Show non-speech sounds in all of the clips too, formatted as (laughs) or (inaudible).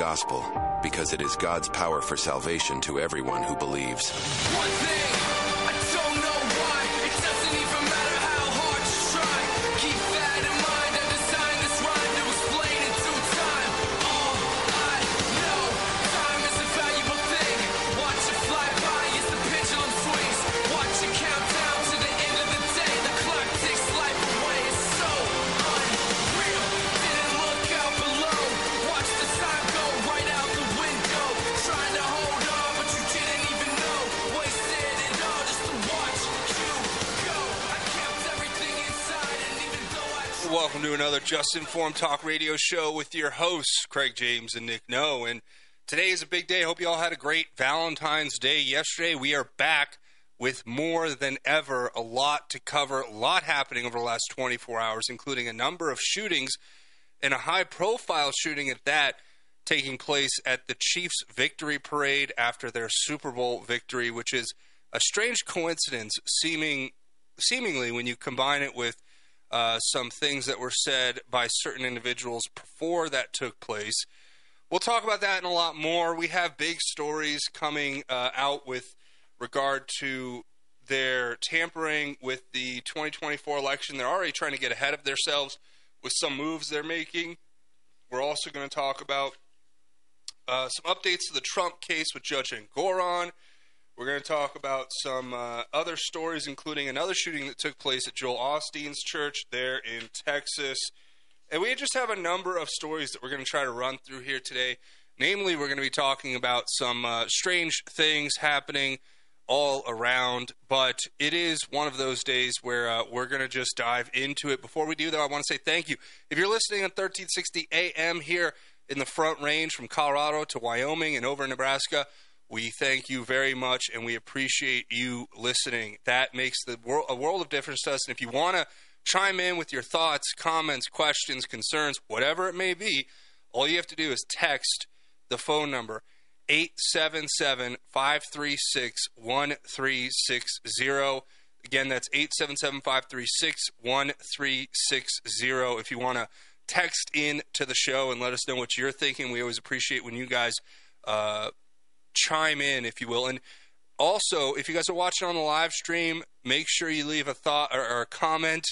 gospel because it is God's power for salvation to everyone who believes. Just Informed Talk Radio show with your hosts, Craig James and Nick No. And today is a big day. I hope you all had a great Valentine's Day yesterday. We are back with more than ever, a lot to cover, a lot happening over the last 24 hours, including a number of shootings and a high profile shooting at that taking place at the Chiefs' victory parade after their Super Bowl victory, which is a strange coincidence, seeming seemingly when you combine it with uh, some things that were said by certain individuals before that took place. We'll talk about that and a lot more. We have big stories coming uh, out with regard to their tampering with the 2024 election. They're already trying to get ahead of themselves with some moves they're making. We're also going to talk about uh, some updates to the Trump case with Judge Engoron. We're going to talk about some uh, other stories, including another shooting that took place at Joel Osteen's church there in Texas. And we just have a number of stories that we're going to try to run through here today. Namely, we're going to be talking about some uh, strange things happening all around, but it is one of those days where uh, we're going to just dive into it. Before we do, though, I want to say thank you. If you're listening on 1360 AM here in the Front Range from Colorado to Wyoming and over in Nebraska, we thank you very much and we appreciate you listening. That makes the a world of difference to us. And if you want to chime in with your thoughts, comments, questions, concerns, whatever it may be, all you have to do is text the phone number 877 536 1360. Again, that's 877 536 1360. If you want to text in to the show and let us know what you're thinking, we always appreciate when you guys uh, chime in, if you will. And also, if you guys are watching on the live stream, make sure you leave a thought or, or a comment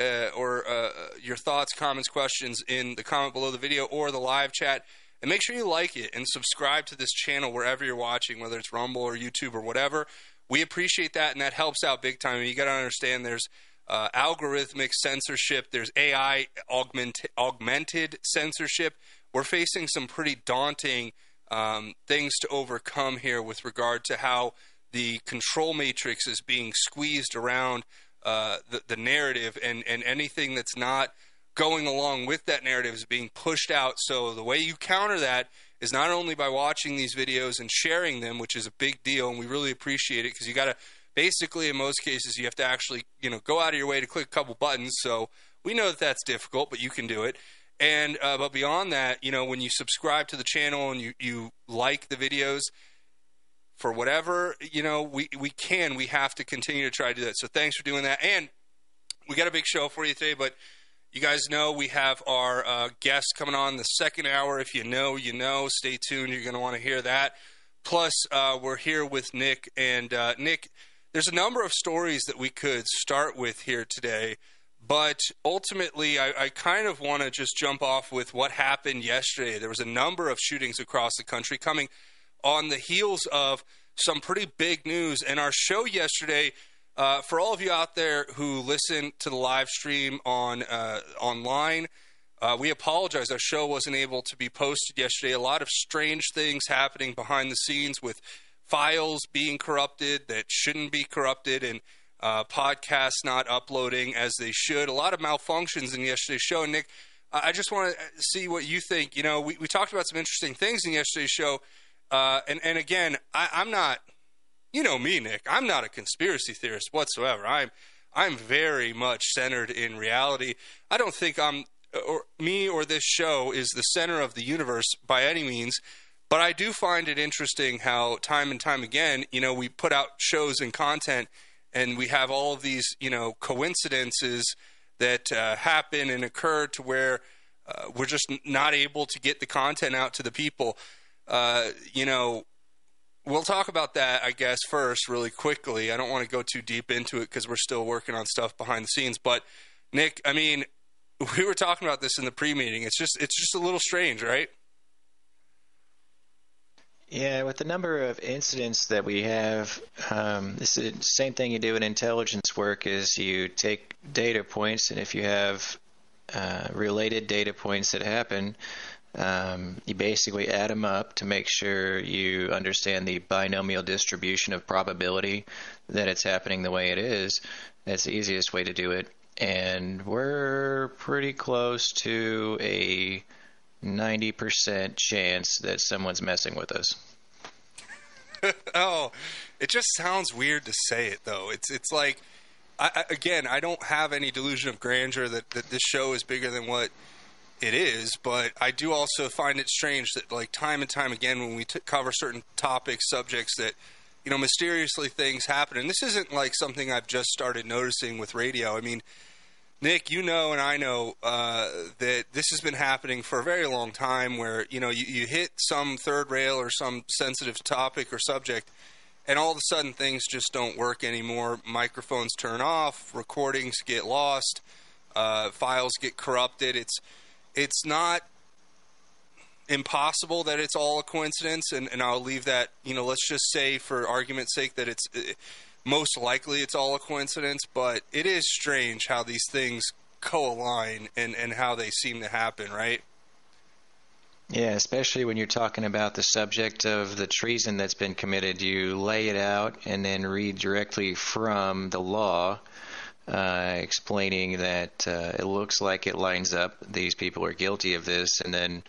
uh, or uh, your thoughts, comments, questions in the comment below the video or the live chat. And make sure you like it and subscribe to this channel wherever you're watching, whether it's Rumble or YouTube or whatever. We appreciate that, and that helps out big time. You got to understand there's uh, algorithmic censorship, there's AI augment- augmented censorship. We're facing some pretty daunting um, things to overcome here with regard to how the control matrix is being squeezed around uh, the, the narrative, and, and anything that's not going along with that narrative is being pushed out. So the way you counter that is not only by watching these videos and sharing them, which is a big deal, and we really appreciate it because you got to basically in most cases you have to actually you know go out of your way to click a couple buttons. So we know that that's difficult, but you can do it. And uh, but beyond that, you know, when you subscribe to the channel and you you like the videos, for whatever you know we we can, we have to continue to try to do that. So thanks for doing that. And we got a big show for you today, but you guys know we have our uh, guest coming on the second hour. If you know, you know. Stay tuned. You're going to want to hear that. Plus, uh, we're here with Nick. And uh, Nick, there's a number of stories that we could start with here today. But ultimately, I, I kind of want to just jump off with what happened yesterday. There was a number of shootings across the country coming on the heels of some pretty big news. And our show yesterday uh, for all of you out there who listen to the live stream on uh, online, uh, we apologize. Our show wasn't able to be posted yesterday. A lot of strange things happening behind the scenes with files being corrupted that shouldn't be corrupted and uh, podcasts not uploading as they should. A lot of malfunctions in yesterday's show. Nick, I just want to see what you think. You know, we, we talked about some interesting things in yesterday's show. Uh, and, and again, I, I'm not you know me, Nick. I'm not a conspiracy theorist whatsoever. I'm I'm very much centered in reality. I don't think I'm or me or this show is the center of the universe by any means, but I do find it interesting how time and time again, you know, we put out shows and content and we have all of these, you know, coincidences that uh, happen and occur to where uh, we're just not able to get the content out to the people. Uh, you know, we'll talk about that, I guess, first, really quickly. I don't want to go too deep into it because we're still working on stuff behind the scenes. But Nick, I mean, (laughs) we were talking about this in the pre-meeting. It's just it's just a little strange, right? Yeah, with the number of incidents that we have, um, this is the same thing you do in intelligence work is you take data points, and if you have uh, related data points that happen, um, you basically add them up to make sure you understand the binomial distribution of probability that it's happening the way it is. That's the easiest way to do it. And we're pretty close to a 90% chance that someone's messing with us. (laughs) oh, it just sounds weird to say it though. It's it's like I, again, I don't have any delusion of grandeur that, that this show is bigger than what it is, but I do also find it strange that like time and time again when we t- cover certain topics, subjects that you know mysteriously things happen, and this isn't like something I've just started noticing with radio. I mean, Nick, you know, and I know uh, that this has been happening for a very long time. Where you know you, you hit some third rail or some sensitive topic or subject, and all of a sudden things just don't work anymore. Microphones turn off, recordings get lost, uh, files get corrupted. It's it's not impossible that it's all a coincidence, and, and I'll leave that. You know, let's just say for argument's sake that it's uh, most likely it's all a coincidence, but it is strange how these things co-align and and how they seem to happen, right? Yeah, especially when you're talking about the subject of the treason that's been committed. You lay it out and then read directly from the law, uh, explaining that uh, it looks like it lines up. These people are guilty of this, and then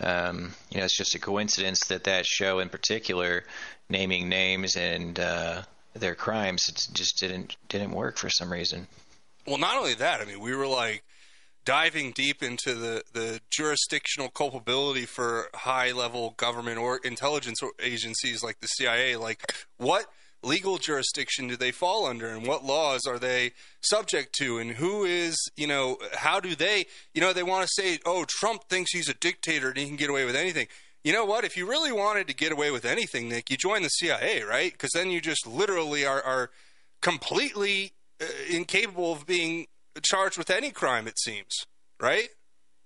um, you know it's just a coincidence that that show in particular, naming names and uh, their crimes, it just didn't didn't work for some reason. Well, not only that, I mean, we were like diving deep into the, the jurisdictional culpability for high level government or intelligence agencies like the CIA. Like, what legal jurisdiction do they fall under, and what laws are they subject to, and who is, you know, how do they, you know, they want to say, oh, Trump thinks he's a dictator and he can get away with anything. You know what? If you really wanted to get away with anything, Nick, you join the CIA, right? Because then you just literally are, are completely uh, incapable of being charged with any crime. It seems, right?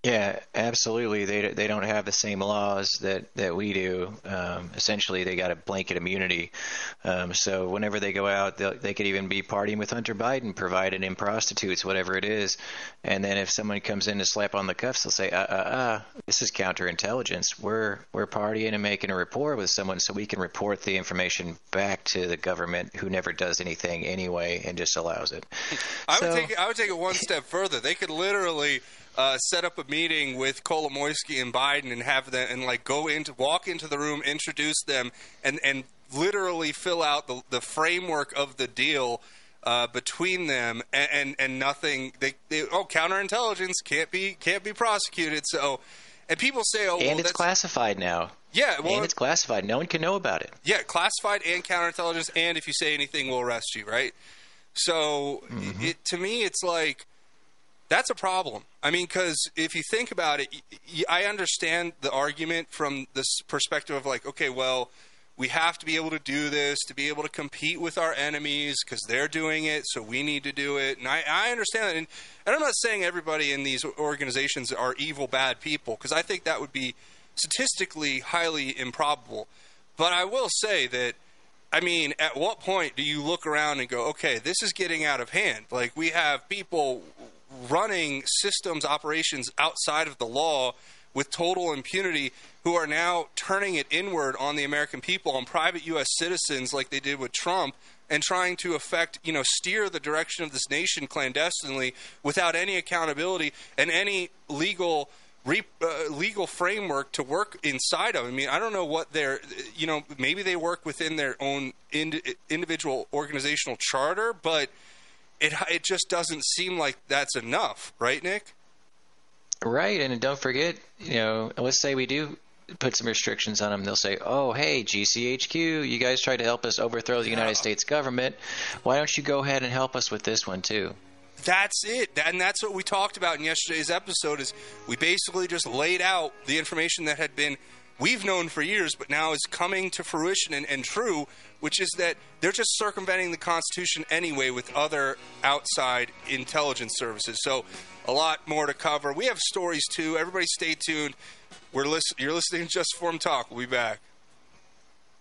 Yeah, absolutely. They they don't have the same laws that that we do. Um, essentially, they got a blanket immunity. Um, so whenever they go out, they could even be partying with Hunter Biden, providing in prostitutes, whatever it is. And then if someone comes in to slap on the cuffs, they'll say, "Uh, uh, uh, this is counterintelligence. We're we're partying and making a rapport with someone, so we can report the information back to the government, who never does anything anyway and just allows it." I So- would take it, I would take it one step further. They could literally uh, set up a meeting with Kolomoisky and Biden and have them and like go into walk into the room, introduce them, and and literally fill out the the framework of the deal. Uh, between them and, and and nothing they, they oh counterintelligence can't be can't be prosecuted so and people say oh well, and it's that's, classified now. yeah well and it's classified. No one can know about it. yeah, classified and counterintelligence, and if you say anything, we'll arrest you, right? So, it, to me, it's like that's a problem. I mean, because if you think about it, I understand the argument from this perspective of like, okay, well, we have to be able to do this to be able to compete with our enemies because they're doing it, so we need to do it. And I, I understand that. And, and I'm not saying everybody in these organizations are evil, bad people, because I think that would be statistically highly improbable. But I will say that I mean, at what point do you look around and go, okay, this is getting out of hand? Like, we have people running systems operations outside of the law with total impunity who are now turning it inward on the American people, on private U.S. citizens, like they did with Trump, and trying to affect, you know, steer the direction of this nation clandestinely without any accountability and any legal re, uh, legal framework to work inside of. I mean, I don't know what their, you know, maybe they work within their own ind- individual organizational charter, but it it just doesn't seem like that's enough, right, Nick? Right, and don't forget, you know, let's say we do put some restrictions on them. They'll say, "Oh, hey, GCHQ, you guys tried to help us overthrow the United States government. Why don't you go ahead and help us with this one too?" that's it. And that's what we talked about in yesterday's episode is we basically just laid out the information that had been we've known for years, but now is coming to fruition and, and true, which is that they're just circumventing the Constitution anyway with other outside intelligence services. So a lot more to cover. We have stories too. Everybody stay tuned. We're you're listening to Just Informed Talk. We'll be back.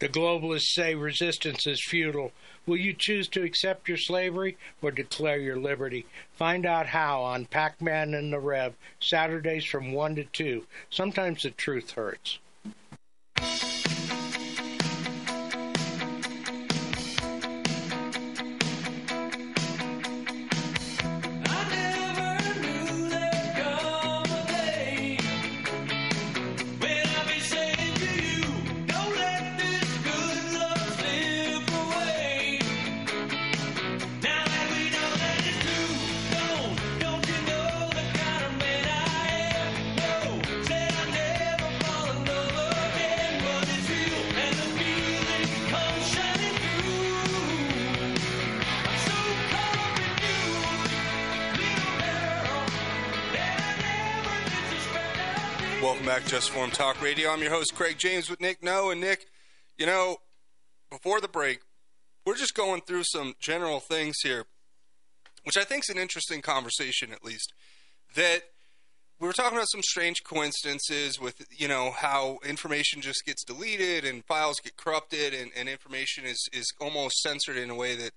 The globalists say resistance is futile. Will you choose to accept your slavery or declare your liberty? Find out how on Pac Man and the Rev, Saturdays from 1 to 2. Sometimes the truth hurts. Form Talk Radio. I'm your host, Craig James, with Nick No. And Nick, you know, before the break, we're just going through some general things here, which I think is an interesting conversation, at least. That we were talking about some strange coincidences with, you know, how information just gets deleted and files get corrupted and, and information is, is almost censored in a way that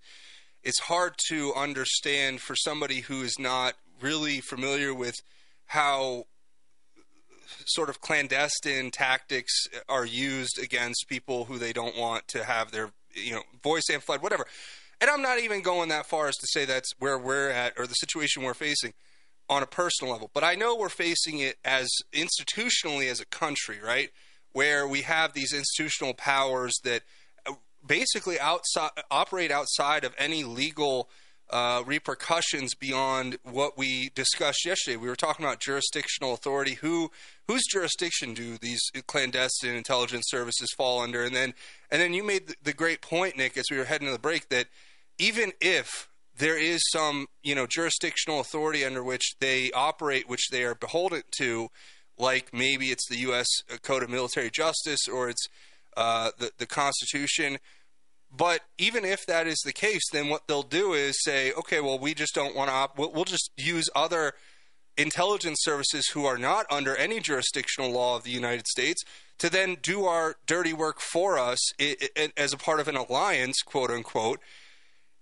it's hard to understand for somebody who is not really familiar with how sort of clandestine tactics are used against people who they don't want to have their you know voice amplified whatever. And i'm not even going that far as to say that's where we're at or the situation we're facing on a personal level. But i know we're facing it as institutionally as a country right? Where we have these institutional powers that basically outside operate outside of any legal uh, repercussions beyond what we discussed yesterday. We were talking about jurisdictional authority. Who whose jurisdiction do these clandestine intelligence services fall under? And then and then you made the, great point, Nick, as we were heading to the break, that even if there is some you know jurisdictional authority under which they operate, which they are beholden to, like maybe it's the U.S. Code of Military Justice or it's uh, the the Constitution. But even if that is the case, then what they'll do is say, okay, well, we just don't want to. Op- we'll, just use other intelligence services who are not under any jurisdictional law of the United States to then do our dirty work for us as a part of an alliance, quote unquote.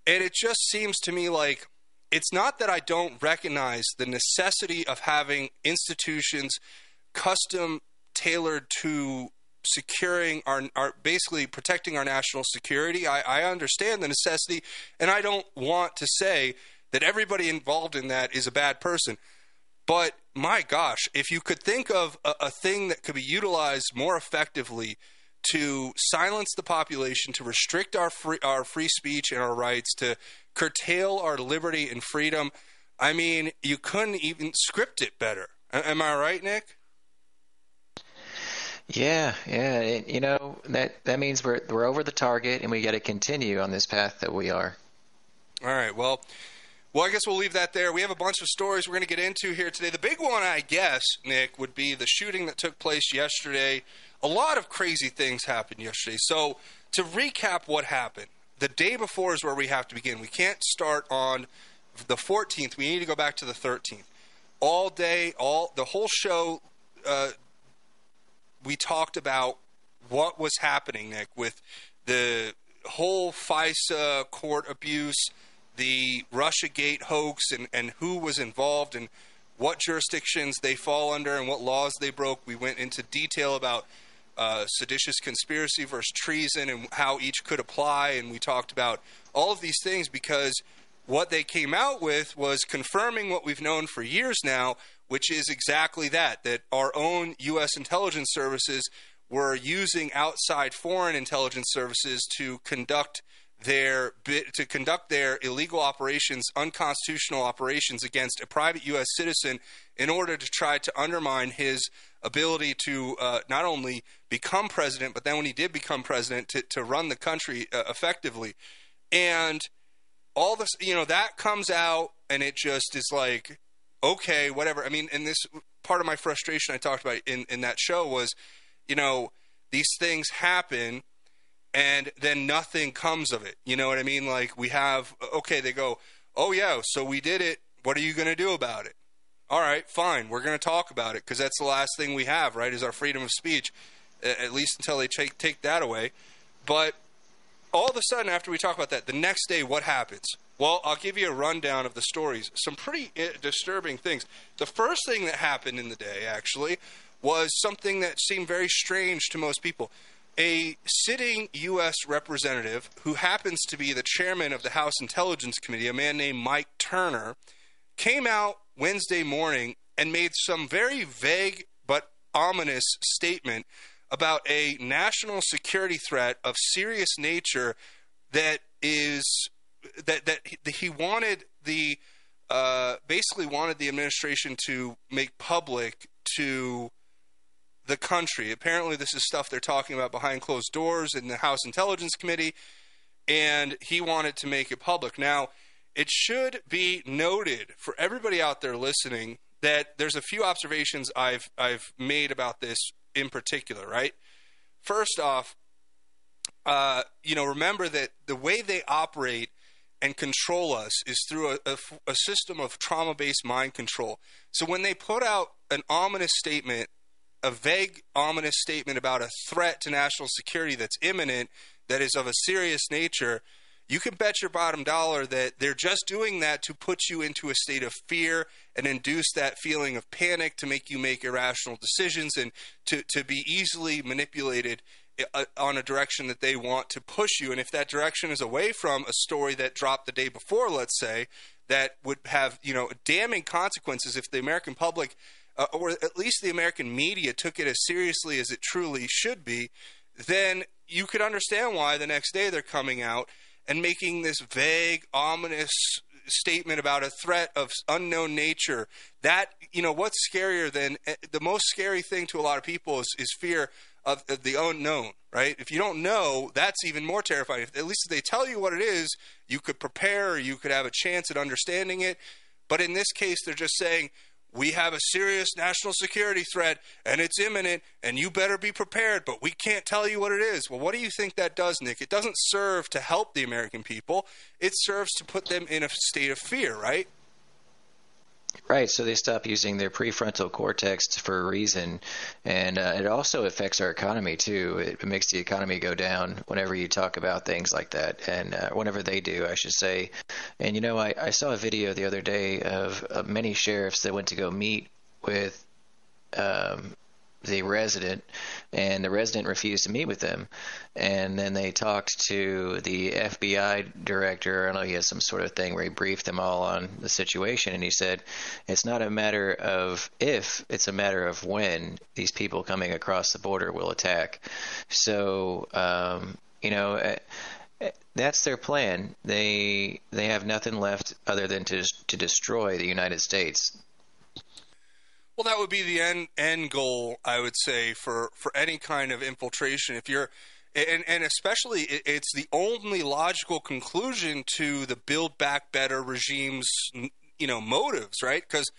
And it just seems to me like it's not that I don't recognize the necessity of having institutions custom tailored to securing our, our basically protecting our national security. I, I understand the necessity, and I don't want to say that everybody involved in that is a bad person. But my gosh, if you could think of a, a thing that could be utilized more effectively to silence the population, to restrict our free, our free speech and our rights, to curtail our liberty and freedom, I mean, you couldn't even script it better. Am I right, Nick? Yeah, yeah. It, you know that that means we're we're over the target, and we got to continue on this path that we are. All right. Well, well, I guess we'll leave that there. We have a bunch of stories we're going to get into here today. The big one, I guess, Nick, would be the shooting that took place yesterday. A lot of crazy things happened yesterday. So, to recap what happened, the day before is where we have to begin. We can't start on the 14th. We need to go back to the 13th. All day, all the whole show. Uh, we talked about what was happening, Nick, with the whole FISA court abuse, the Russiagate hoax, and, and who was involved and what jurisdictions they fall under and what laws they broke. We went into detail about uh, seditious conspiracy versus treason and how each could apply, and we talked about all of these things because what they came out with was confirming what we've known for years now, which is exactly that that our own U.S. intelligence services were using outside foreign intelligence services to conduct their to conduct their illegal operations, unconstitutional operations against a private U.S. citizen in order to try to undermine his ability to uh, not only become president, but then when he did become president, to, to run the country uh, effectively. And all this, you know, that comes out and it just is like, okay, whatever. I mean, and this part of my frustration I talked about in, in that show was, you know, these things happen and then nothing comes of it. You know what I mean? Like we have, okay, they go, oh yeah, so we did it. What are you going to do about it? All right, fine. We're going to talk about it because that's the last thing we have, right? Is our freedom of speech, at least until they take take that away. But all of a sudden, after we talk about that, the next day, what happens? Well, I'll give you a rundown of the stories. Some pretty eh, disturbing things. The first thing that happened in the day, actually, was something that seemed very strange to most people. A sitting U.S. representative who happens to be the chairman of the House Intelligence Committee, a man named Mike Turner, came out Wednesday morning and made some very vague but ominous statement about a national security threat of serious nature that is that that he wanted the uh, basically wanted the administration to make public to the country. Apparently, this is stuff they're talking about behind closed doors in the House Intelligence Committee, and he wanted to make it public. Now, it should be noted for everybody out there listening that there's a few observations I've I've made about this in particular. Right, first off, uh, you know, remember that the way they operate and control us is through a, a, a system of trauma-based mind control. So when they put out an ominous statement, a vague ominous statement about a threat to national security that's imminent, that is of a serious nature you can bet your bottom dollar that they're just doing that to put you into a state of fear and induce that feeling of panic to make you make irrational decisions and to, to be easily manipulated on a direction that they want to push you. And if that direction is away from a story that dropped the day before, let's say, that would have you know damning consequences if the American public, uh, or at least the American media, took it as seriously as it truly should be, then you could understand why the next day they're coming out and making this vague, ominous statement about a threat of unknown nature. That, you know, what's scarier than eh, the most scary thing to a lot of people is, is fear of, of, the unknown, right? If you don't know, that's even more terrifying. If, at least if they tell you what it is, you could prepare, you could have a chance at understanding it. But in this case, they're just saying, we have a serious national security threat and it's imminent and you better be prepared, but we can't tell you what it is. Well, what do you think that does, Nick? It doesn't serve to help the American people, it serves to put them in a state of fear, right? Right, so they stop using their prefrontal cortex for a reason, and uh, it also affects our economy too. It makes the economy go down whenever you talk about things like that, and uh, whenever they do, I should say. And you know, I, I saw a video the other day of, of many sheriffs that went to go meet with um, the resident, and the resident refused to meet with them. And then they talked to the FBI director. I know, he has some sort of thing where he briefed them all on the situation, and he said, It's not a matter of if, it's a matter of when these people coming across the border will attack. So, um, you know, eh, eh, that's their plan. They they have nothing left other than to to destroy the United States. Well, that would be the end end goal, I would say, for for any kind of infiltration. If you're and, and especially it's the only logical conclusion to the build back better regime's you know motives right? Because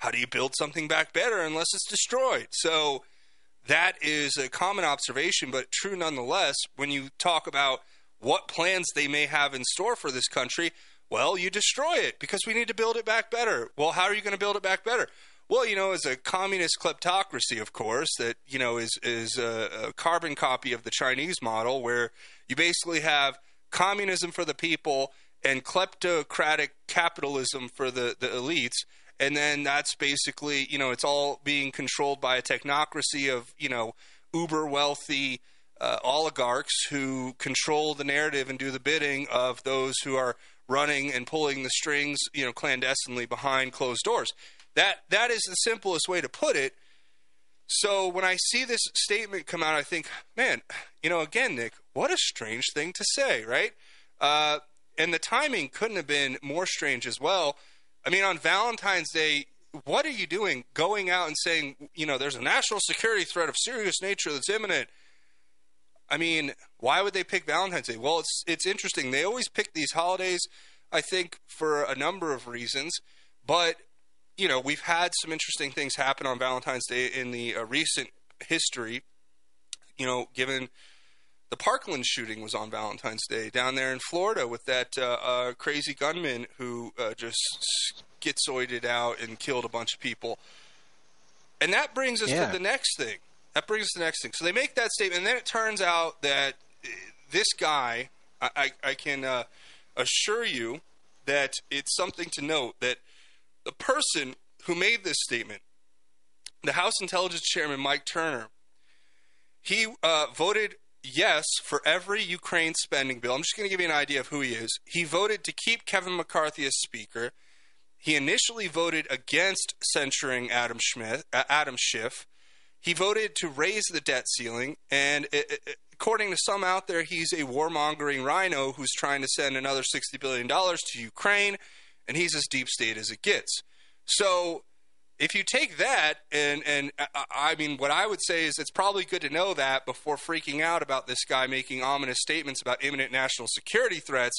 how do you build something back better unless it's destroyed? So that is a common observation but true nonetheless when you talk about what plans they may have in store for this country well you destroy it because we need to build it back better. Well how are you going to build it back better well, you know, it's a communist kleptocracy, of course, that you know is is a, a carbon copy of the Chinese model, where you basically have communism for the people and kleptocratic capitalism for the, the elites. And then that's basically, you know, it's all being controlled by a technocracy of, you know, uber wealthy uh, oligarchs who control the narrative and do the bidding of those who are running and pulling the strings, you know, clandestinely behind closed doors. That that is the simplest way to put it. So when I see this statement come out, I think, man, you know, again, Nick, what a strange thing to say, right? Uh, and the timing couldn't have been more strange as well. I mean, on Valentine's Day, what are you doing going out and saying, you know, there's a national security threat of serious nature that's imminent? I mean, why would they pick Valentine's Day? Well, it's it's interesting. They always pick these holidays, I think, for a number of reasons. But you know, we've had some interesting things happen on Valentine's Day in the uh, recent history. You know, given the Parkland shooting was on Valentine's Day down there in Florida with that uh, uh, crazy gunman who uh, just schizoided out and killed a bunch of people. And that brings us Yeah. to the next thing. That brings us to the next thing. So they make that statement, and then it turns out that uh, this guy, I, I, I can uh, assure you that it's something to note that the person who made this statement, the House Intelligence Chairman Mike Turner, he uh, voted yes for every Ukraine spending bill. I'm just going to give you an idea of who he is. He voted to keep Kevin McCarthy as Speaker. He initially voted against censuring Adam uh, Adam Schiff. He voted to raise the debt ceiling, and uh, uh, according to some out there, he's a warmongering RINO who's trying to send another $60 billion to Ukraine, and he's as deep state as it gets. So if you take that and and uh, I mean what I would say is it's probably good to know that before freaking out about this guy making ominous statements about imminent national security threats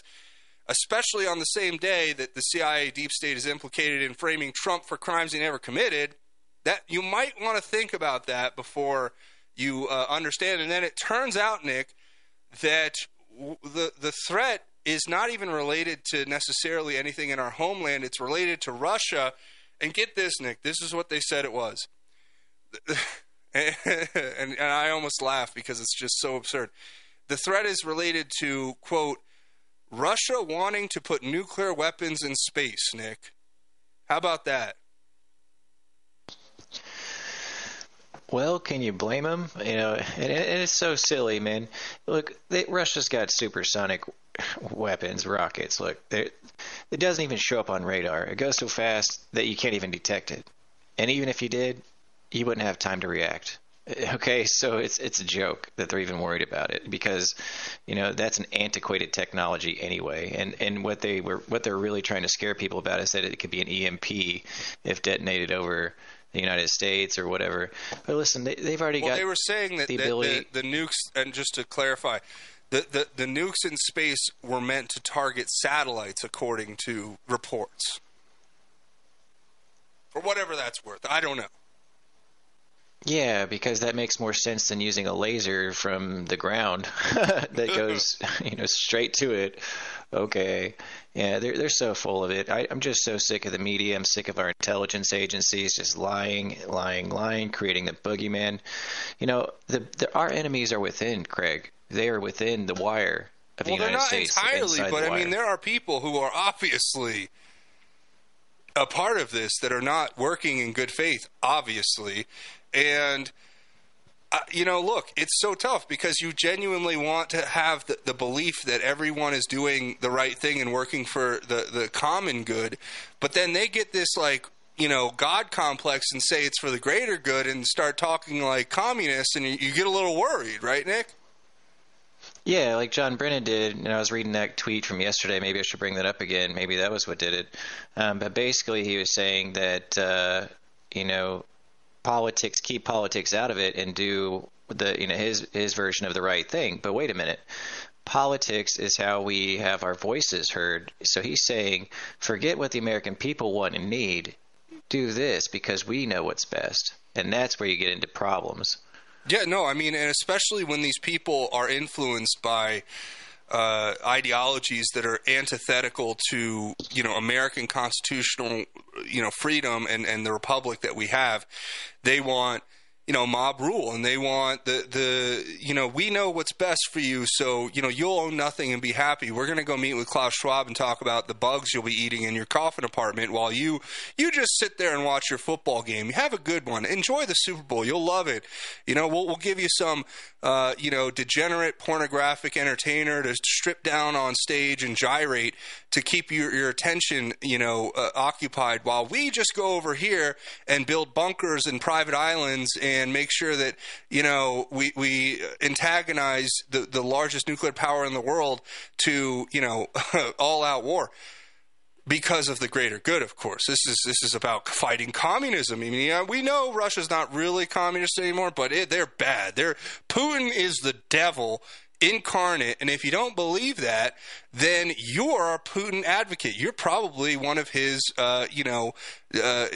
especially on the same day that the CIA deep state is implicated in framing Trump for crimes he never committed that you might want to think about that before you uh, understand and then it turns out Nick that w- the the threat is not even related to necessarily anything in our homeland it's related to Russia and get this, Nick. This is what they said it was. (laughs) and, and I almost laugh because it's just so absurd. The threat is related to, quote, Russia wanting to put nuclear weapons in space, Nick. How about that? Well, can you blame them? You know, and, it's so silly, man. Look, they, Russia's got supersonic weapons, rockets. Look, it doesn't even show up on radar. It goes so fast that you can't even detect it. And even if you did, you wouldn't have time to react. (laughs) Okay, so it's it's a joke that they're even worried about it because, you know, that's an antiquated technology anyway. And and what they were what they're really trying to scare people about is that it could be an EMP if detonated over the United States or whatever. But listen, they, they've already Well, got they were saying that the the, ability- the, the nukes, and just to clarify, the, the, the nukes in space were meant to target satellites, according to reports. For whatever that's worth. I don't know. Yeah, because that makes more sense than using a laser from the ground (laughs) that goes, (laughs) you know, straight to it. Okay, yeah, they're they're so full of it. I, I'm just so sick of the media. I'm sick of our intelligence agencies just lying, lying, lying, creating the boogeyman. You know, the, the our enemies are within, Craig. They are within the wire of the Well, they're United not States. entirely, but I mean, there are people who are obviously a part of this that are not working in good faith, obviously. And, uh, you know, look, it's so tough because you genuinely want to have the, the belief that everyone is doing the right thing and working for the, the common good. But then they get this, like, you know, God complex and say it's for the greater good and start talking like communists, and you, you get a little worried, right, Nick? Yeah, like John Brennan did, and I was reading that tweet from yesterday. Maybe I should bring that up again. Maybe that was what did it. Um, but basically, he was saying that uh, you know, politics keep politics out of it and do the you know his his version of the right thing. But wait a minute. Politics is how we have our voices heard. So he's saying, forget what the American people want and need. Do this because we know what's best. And that's where you get into problems. Yeah, no, I mean, and especially when these people are influenced by uh, ideologies that are antithetical to you know American constitutional you know freedom and and the republic that we have, they want you know mob rule and they want the the you know we know what's best for you so you know you'll own nothing and be happy. We're going to go meet with Klaus Schwab and talk about the bugs you'll be eating in your coffin apartment while you you just sit there and watch your football game. You have a good one. Enjoy the Super Bowl. You'll love it. You know we'll, we'll give you some uh, you know degenerate pornographic entertainer to strip down on stage and gyrate to keep your, your attention you know uh, occupied while we just go over here and build bunkers and private islands and and make sure that you know we we antagonize the the largest nuclear power in the world to you know (laughs) all out war because of the greater good, of course. This is this is about fighting communism. I mean, yeah, we know Russia's not really communist anymore, but it, they're bad. They're Putin is the devil incarnate. And if you don't believe that, then you're a Putin advocate. You're probably one of his, uh, you know, uh,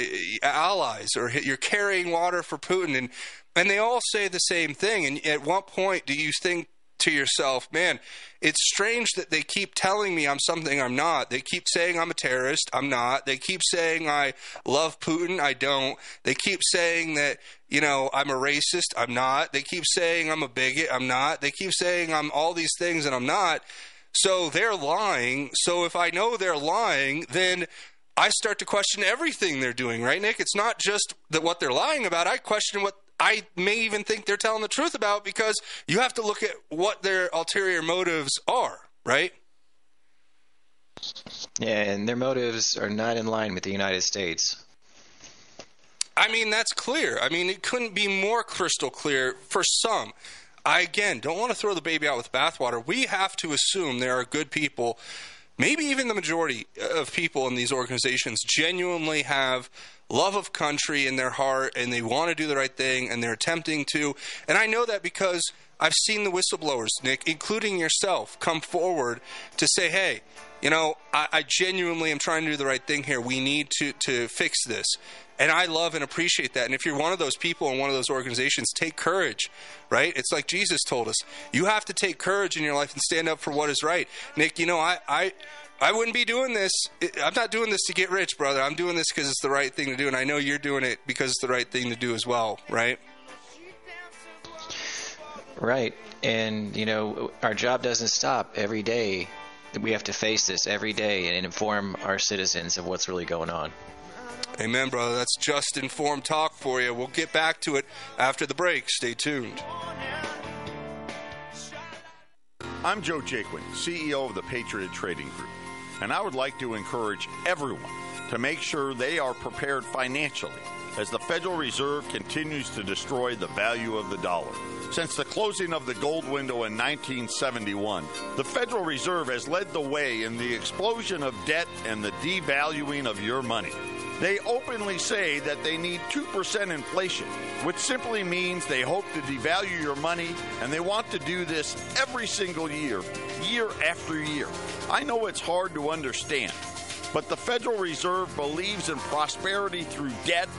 allies, or you're carrying water for Putin. And and they all say the same thing. And at what point do you think to yourself, man, it's strange that they keep telling me I'm something I'm not. They keep saying I'm a terrorist. I'm not. They keep saying I love Putin. I don't. They keep saying that, you know, I'm a racist. I'm not. They keep saying I'm a bigot. I'm not. They keep saying I'm all these things and I'm not. So they're lying. So if I know they're lying, then I start to question everything they're doing, right, Nick? It's not just that what they're lying about. I question what I may even think they're telling the truth about because you have to look at what their ulterior motives are, right? Yeah, and their motives are not in line with the United States. I mean, that's clear. I mean, it couldn't be more crystal clear for some. I, again, don't want to throw the baby out with bathwater. We have to assume there are good people, maybe even the majority of people in these organizations genuinely have love of country in their heart and they want to do the right thing and they're attempting to. And I know that because I've seen the whistleblowers, Nick, including yourself, come forward to say, hey, you know, I, I, genuinely am trying to do the right thing here. We need to, to fix this. And I love and appreciate that. And if you're one of those people in one of those organizations, take courage, right? It's like Jesus told us. You have to take courage in your life and stand up for what is right. Nick, you know, I, I, I wouldn't be doing this. I'm not doing this to get rich, brother. I'm doing this because it's the right thing to do, and I know you're doing it because it's the right thing to do as well, right? Right. And, you know, our job doesn't stop every day. We have to face this every day and inform our citizens of what's really going on. Amen, brother. That's just informed talk for you. We'll get back to it after the break. Stay tuned. I'm Joe Jaquin, CEO of the Patriot Trading Group and I would like to encourage everyone to make sure they are prepared financially as the Federal Reserve continues to destroy the value of the dollar. Since the closing of the gold window in 1971, the Federal Reserve has led the way in the explosion of debt and the devaluing of your money. They openly say that they need 2% inflation, which simply means they hope to devalue your money, and they want to do this every single year, year after year. I know it's hard to understand, but the Federal Reserve believes in prosperity through debt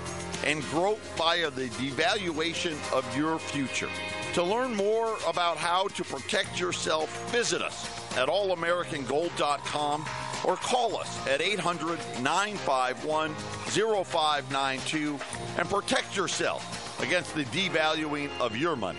and growth via the devaluation of your future. To learn more about how to protect yourself, visit us at allamericangold.com or call us at 800 951 0592 and protect yourself against the devaluing of your money.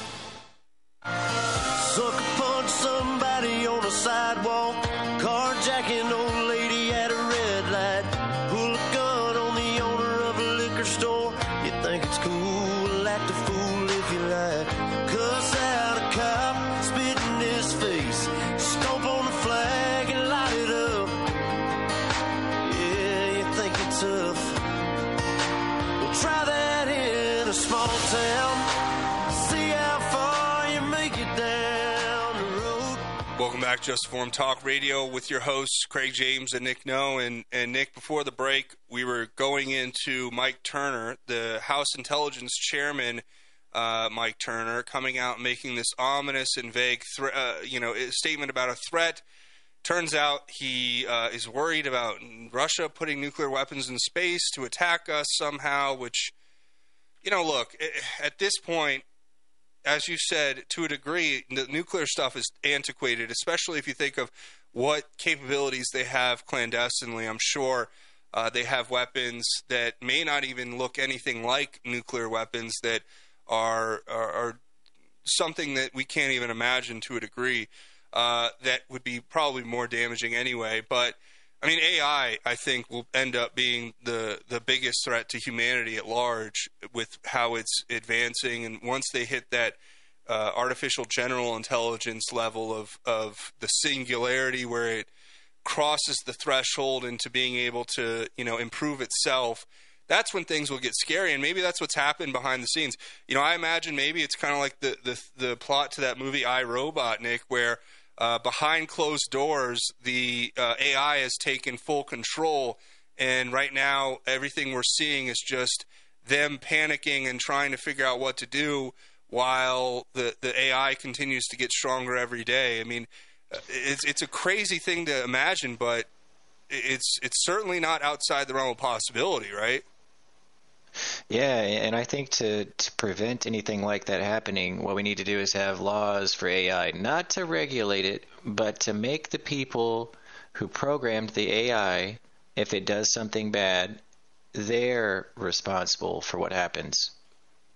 Somebody on a sidewalk. Carjacking old back, Just Informed Talk Radio, with your hosts Craig James and Nick No. And and Nick, before the break, we were going into Mike Turner, the House Intelligence Chairman. Uh, Mike Turner coming out making this ominous and vague, thre- uh, you know, statement about a threat. Turns out he uh, is worried about Russia putting nuclear weapons in space to attack us somehow. Which, you know, look at this point, as you said, to a degree, the nuclear stuff is antiquated, especially if you think of what capabilities they have clandestinely. I'm sure uh, they have weapons that may not even look anything like nuclear weapons that are, are, are something that we can't even imagine to a degree uh, that would be probably more damaging anyway. But I mean, AI, I think, will end up being the the biggest threat to humanity at large with how it's advancing. And once they hit that uh, artificial general intelligence level of of the singularity, where it crosses the threshold into being able to, you know, improve itself. That's when things will get scary, and maybe that's what's happened behind the scenes. You know, I imagine maybe it's kind of like the, the the plot to that movie I Robot, Nick, where uh, behind closed doors, the uh, AI has taken full control, and right now everything we're seeing is just them panicking and trying to figure out what to do, while the the AI continues to get stronger every day. I mean, uh, it's it's a crazy thing to imagine, but it's it's certainly not outside the realm of possibility, right? Yeah, and I think to, to prevent anything like that happening, what we need to do is have laws for AI, not to regulate it, but to make the people who programmed the AI, if it does something bad, they're responsible for what happens,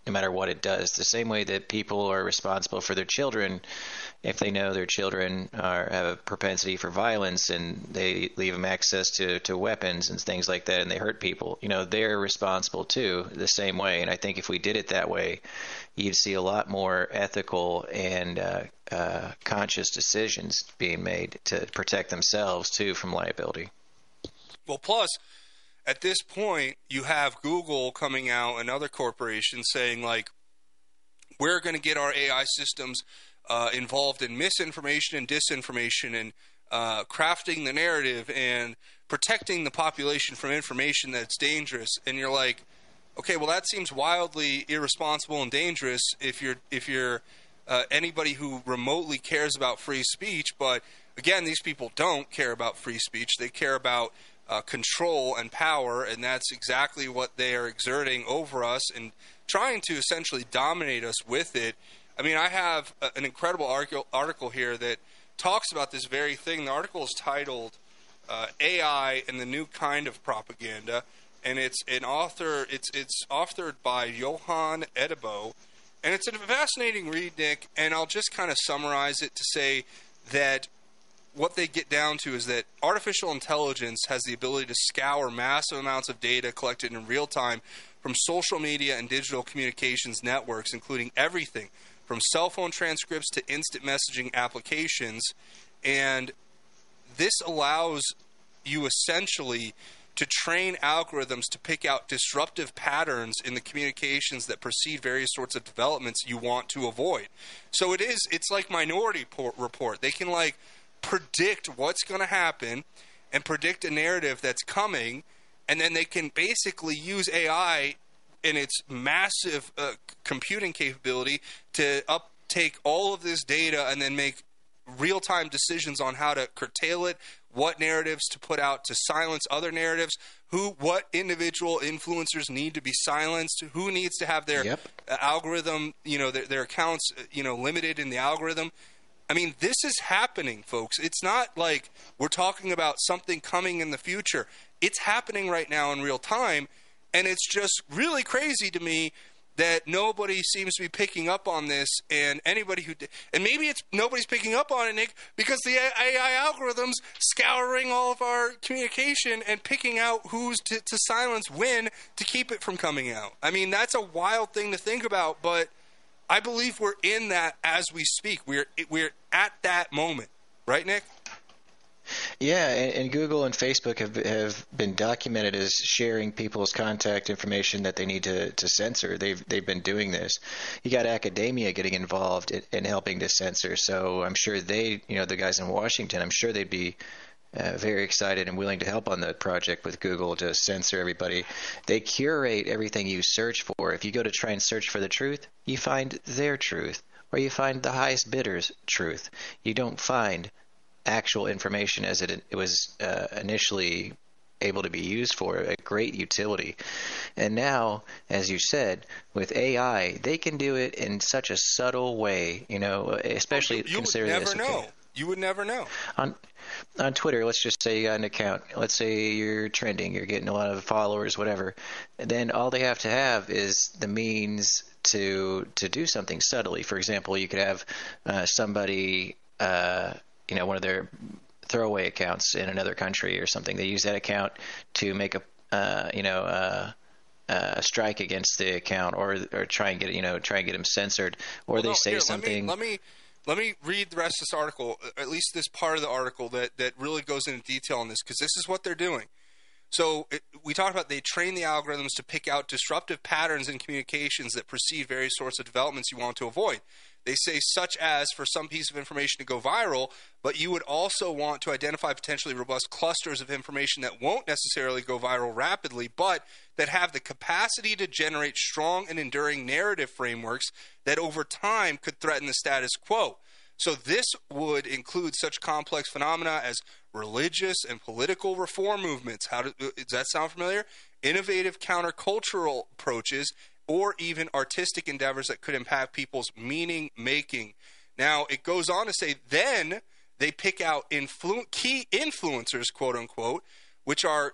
no matter what it does. The same way that people are responsible for their children if they know their children are, have a propensity for violence and they leave them access to, to weapons and things like that and they hurt people, you know, they're responsible too, the same way. And I think if we did it that way, you'd see a lot more ethical and uh, uh, conscious decisions being made to protect themselves too from liability. Well, plus, at this point, you have Google coming out and other corporations saying, like, we're going to get our AI systems uh, involved in misinformation and disinformation and uh, crafting the narrative and protecting the population from information that's dangerous. And you're like, okay, well, that seems wildly irresponsible and dangerous if you're if you're uh, anybody who remotely cares about free speech. But again, these people don't care about free speech. They care about uh, control and power, and that's exactly what they are exerting over us and trying to essentially dominate us with it. I mean, I have a, an incredible article, here that talks about this very thing. The article is titled uh, "AI and the New Kind of Propaganda," and it's an author. It's it's authored by Johan Eddebo, and it's a fascinating read, Nick. And I'll just kind of summarize it to say that what they get down to is that artificial intelligence has the ability to scour massive amounts of data collected in real time from social media and digital communications networks, including everything from cell phone transcripts to instant messaging applications. And this allows you essentially to train algorithms to pick out disruptive patterns in the communications that precede various sorts of developments you want to avoid. So it is it's like minority report. They can like predict what's going to happen and predict a narrative that's coming and then they can basically use AI in its massive uh, computing capability to uptake all of this data and then make real time decisions on how to curtail it, what narratives to put out to silence other narratives, who what individual influencers need to be silenced, who needs to have their Yep. algorithm, you know, their, their accounts, you know, limited in the algorithm. I mean, this is happening, folks. It's not like we're talking about something coming in the future. It's happening right now in real time, and it's just really crazy to me that nobody seems to be picking up on this, and anybody who di- and maybe it's nobody's picking up on it, Nick, because the AI algorithms scouring all of our communication and picking out who's to, to silence when to keep it from coming out. I mean, that's a wild thing to think about, but I believe we're in that as we speak. We're we're at that moment, right, Nick? Yeah, and, and Google and Facebook have have been documented as sharing people's contact information that they need to, to censor. They've they've been doing this. You got academia getting involved in, in helping to censor. So I'm sure they, you know, the guys in Washington, I'm sure they'd be uh, very excited and willing to help on the project with Google to censor everybody. They curate everything you search for. If you go to try and search for the truth, you find their truth, or you find the highest bidder's truth. You don't find actual information as it, it was uh, initially able to be used for a great utility. And now, as you said, with AI, they can do it in such a subtle way, you know, especially you, you consider would never this. know. You would never know. On on Twitter, let's just say you got an account. Let's say you're trending, you're getting a lot of followers, whatever. And then all they have to have is the means to to do something subtly. For example, you could have uh, somebody, uh, you know, one of their throwaway accounts in another country or something. They use that account to make a, uh, you know. Uh, uh, strike against the account, or or try and get you know try and get them censored, or they No, say here, something. Let me, let me let me read the rest of this article, at least this part of the article that that really goes into detail on this, because this is what they're doing. So it, we talked about they train the algorithms to pick out disruptive patterns in communications that precede various sorts of developments you want to avoid. They say, such as for some piece of information to go viral, but you would also want to identify potentially robust clusters of information that won't necessarily go viral rapidly, but that have the capacity to generate strong and enduring narrative frameworks that over time could threaten the status quo. So this would include such complex phenomena as religious and political reform movements. How do, does that sound familiar? Innovative countercultural approaches, or even artistic endeavors that could impact people's meaning making. Now it goes on to say, then they pick out influ- key influencers, quote unquote, which are,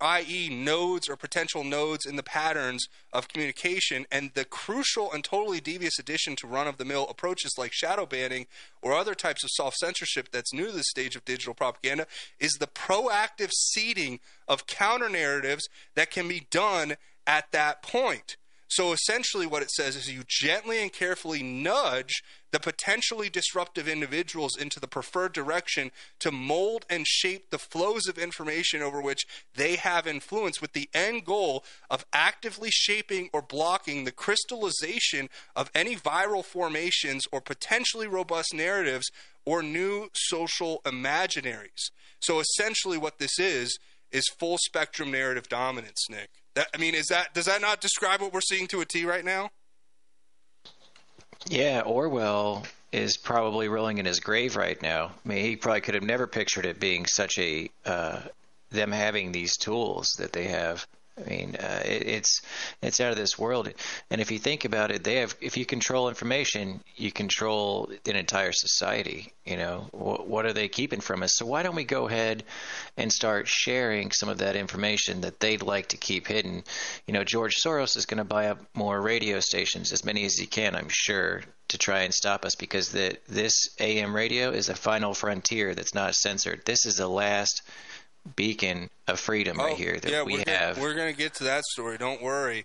i.e., nodes or potential nodes in the patterns of communication. And the crucial and totally devious addition to run of the mill approaches like shadow banning or other types of self censorship that's new to this stage of digital propaganda is the proactive seeding of counter narratives that can be done at that point. So essentially, what it says is you gently and carefully nudge the potentially disruptive individuals into the preferred direction to mold and shape the flows of information over which they have influence, with the end goal of actively shaping or blocking the crystallization of any viral formations or potentially robust narratives or new social imaginaries. So essentially, what this is is full spectrum narrative dominance, Nick. That, I mean, is that does that not describe what we're seeing to a T right now? Yeah, Orwell is probably rolling in his grave right now. I mean, he probably could have never pictured it being such a uh, them having these tools that they have. I mean, uh, it, it's it's out of this world. And if you think about it, they have. If you control information, you control an entire society. You know, what, are they keeping from us? So why don't we go ahead and start sharing some of that information that they'd like to keep hidden? You know, George Soros is going to buy up more radio stations, as many as he can, I'm sure, to try and stop us because the, this AM radio is a final frontier that's not censored. This is the last beacon of freedom right here that Oh, yeah, we we're have. Gonna, we're going to get to that story. Don't worry.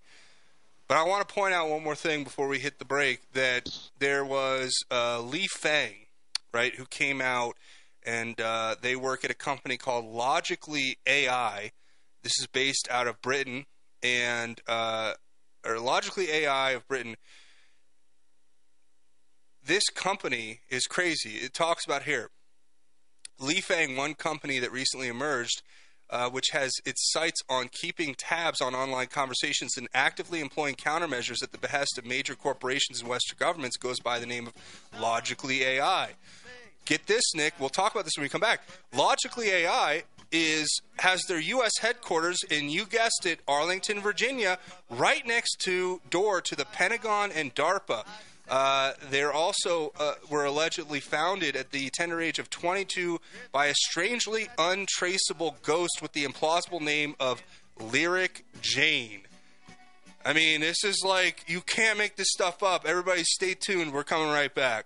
But I want to point out one more thing before we hit the break that there was uh, Lee Fang, right, who came out and uh, they work at a company called Logically AI. This is based out of Britain and uh, or Logically AI of Britain. This company is crazy. It talks about here. Lee Fang, one company that recently emerged, uh, which has its sights on keeping tabs on online conversations and actively employing countermeasures at the behest of major corporations and Western governments, goes by the name of Logically AI. Get this, Nick. We'll talk about this when we come back. Logically AI is has their U.S. headquarters in you guessed it, Arlington, Virginia, right next to door to the Pentagon and DARPA. Uh, they're also uh, were allegedly founded at the tender age of 22 by a strangely untraceable ghost with the implausible name of Lyric Jain. I mean, this is like you can't make this stuff up. Everybody, stay tuned. We're coming right back.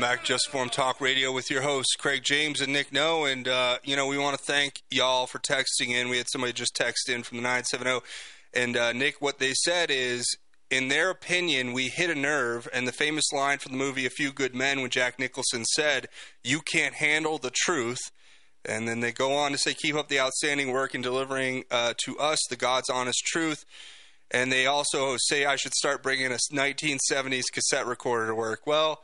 Welcome back, Just Informed Talk Radio, with your hosts Craig James and Nick No. And uh, you know, we want to thank y'all for texting in. We had somebody just text in from the nine seven zero, and uh, Nick, what they said is, in their opinion, we hit a nerve. And the famous line from the movie A Few Good Men, when Jack Nicholson said, "You can't handle the truth." And then they go on to say, keep up the outstanding work in delivering uh, to us the God's honest truth. And they also say I should start bringing a 1970s cassette recorder to work. Well,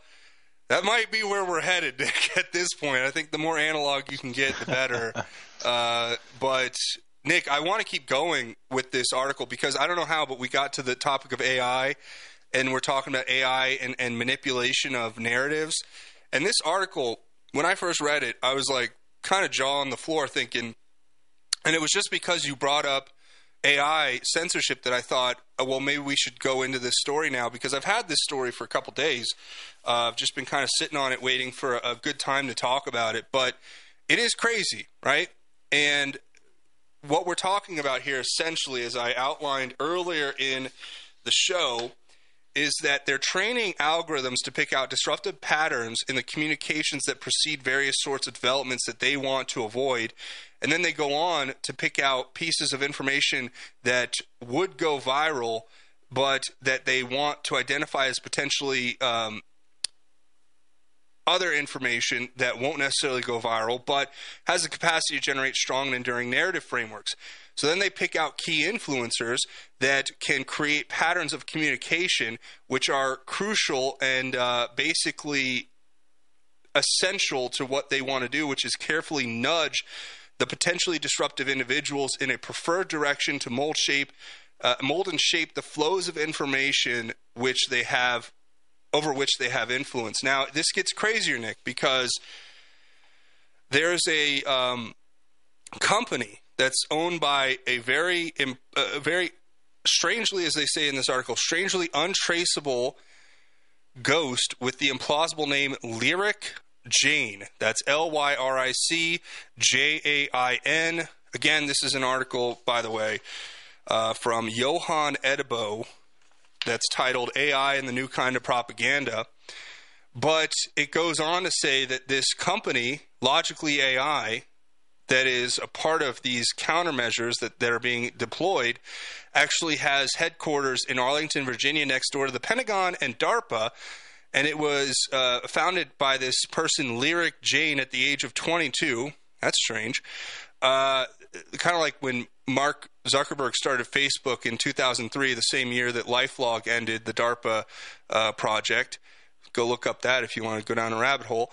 that might be where we're headed, (laughs) Nick, at this point. I think the more analog you can get, the better. (laughs) uh, but, Nick, I want to keep going with this article because I don't know how, but we got to the topic of AI, and we're talking about AI and, and manipulation of narratives. And this article, when I first read it, I was like kind of jaw on the floor thinking, and it was just because you brought up AI censorship that I thought, oh, well, maybe we should go into this story now because I've had this story for a couple days. Uh, I've just been kind of sitting on it, waiting for a, a good time to talk about it. But it is crazy, right? And what we're talking about here, essentially, as I outlined earlier in the show, is that they're training algorithms to pick out disruptive patterns in the communications that precede various sorts of developments that they want to avoid. And then they go on to pick out pieces of information that would go viral, but that they want to identify as potentially um, other information that won't necessarily go viral, but has the capacity to generate strong and enduring narrative frameworks. So then they pick out key influencers that can create patterns of communication which are crucial and uh, basically essential to what they want to do, which is carefully nudge the potentially disruptive individuals in a preferred direction to mold shape, uh, mold and shape the flows of information which they have over which they have influence. Now, this gets crazier, Nick, because there's a um, company that's owned by a very, uh, very strangely, as they say in this article, strangely untraceable ghost with the implausible name Lyric Jain. That's L Y R I C J A I N. Again, this is an article, by the way, uh, from Johan Eddebo that's titled AI and the New Kind of Propaganda. But it goes on to say that this company, Logically AI, that is a part of these countermeasures that, that are being deployed, actually has headquarters in Arlington, Virginia, next door to the Pentagon and DARPA. And it was uh, founded by this person, Lyric Jain, at the age of 22. That's strange. Uh, kind of like when Mark Zuckerberg started Facebook in 2003, the same year that LifeLog ended the DARPA uh, project. Go look up that if you want to go down a rabbit hole.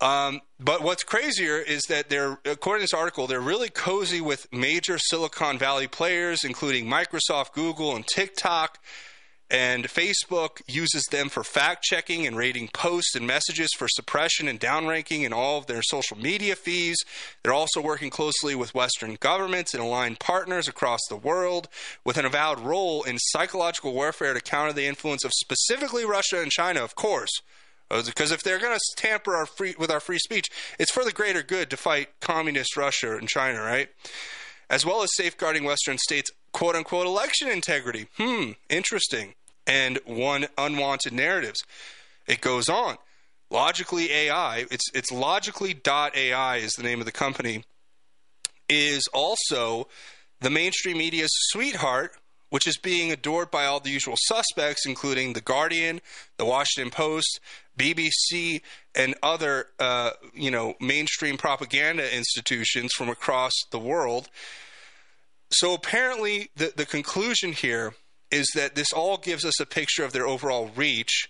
Um, but what's crazier is that they're, according to this article, they're really cozy with major Silicon Valley players, including Microsoft, Google, and TikTok. And Facebook uses them for fact checking and rating posts and messages for suppression and downranking in all of their social media fees. They're also working closely with Western governments and aligned partners across the world with an avowed role in psychological warfare to counter the influence of specifically Russia and China, of course. Because if they're going to tamper our free, with our free speech, it's for the greater good to fight communist Russia and China, right? As well as safeguarding Western states' quote unquote election integrity. Hmm, interesting and one unwanted narratives. It goes on. Logically AI, it's it's logically.ai is the name of the company, is also the mainstream media's sweetheart, which is being adored by all the usual suspects, including The Guardian, The Washington Post, BBC, and other uh, you know mainstream propaganda institutions from across the world. So apparently, the the conclusion here is that this all gives us a picture of their overall reach,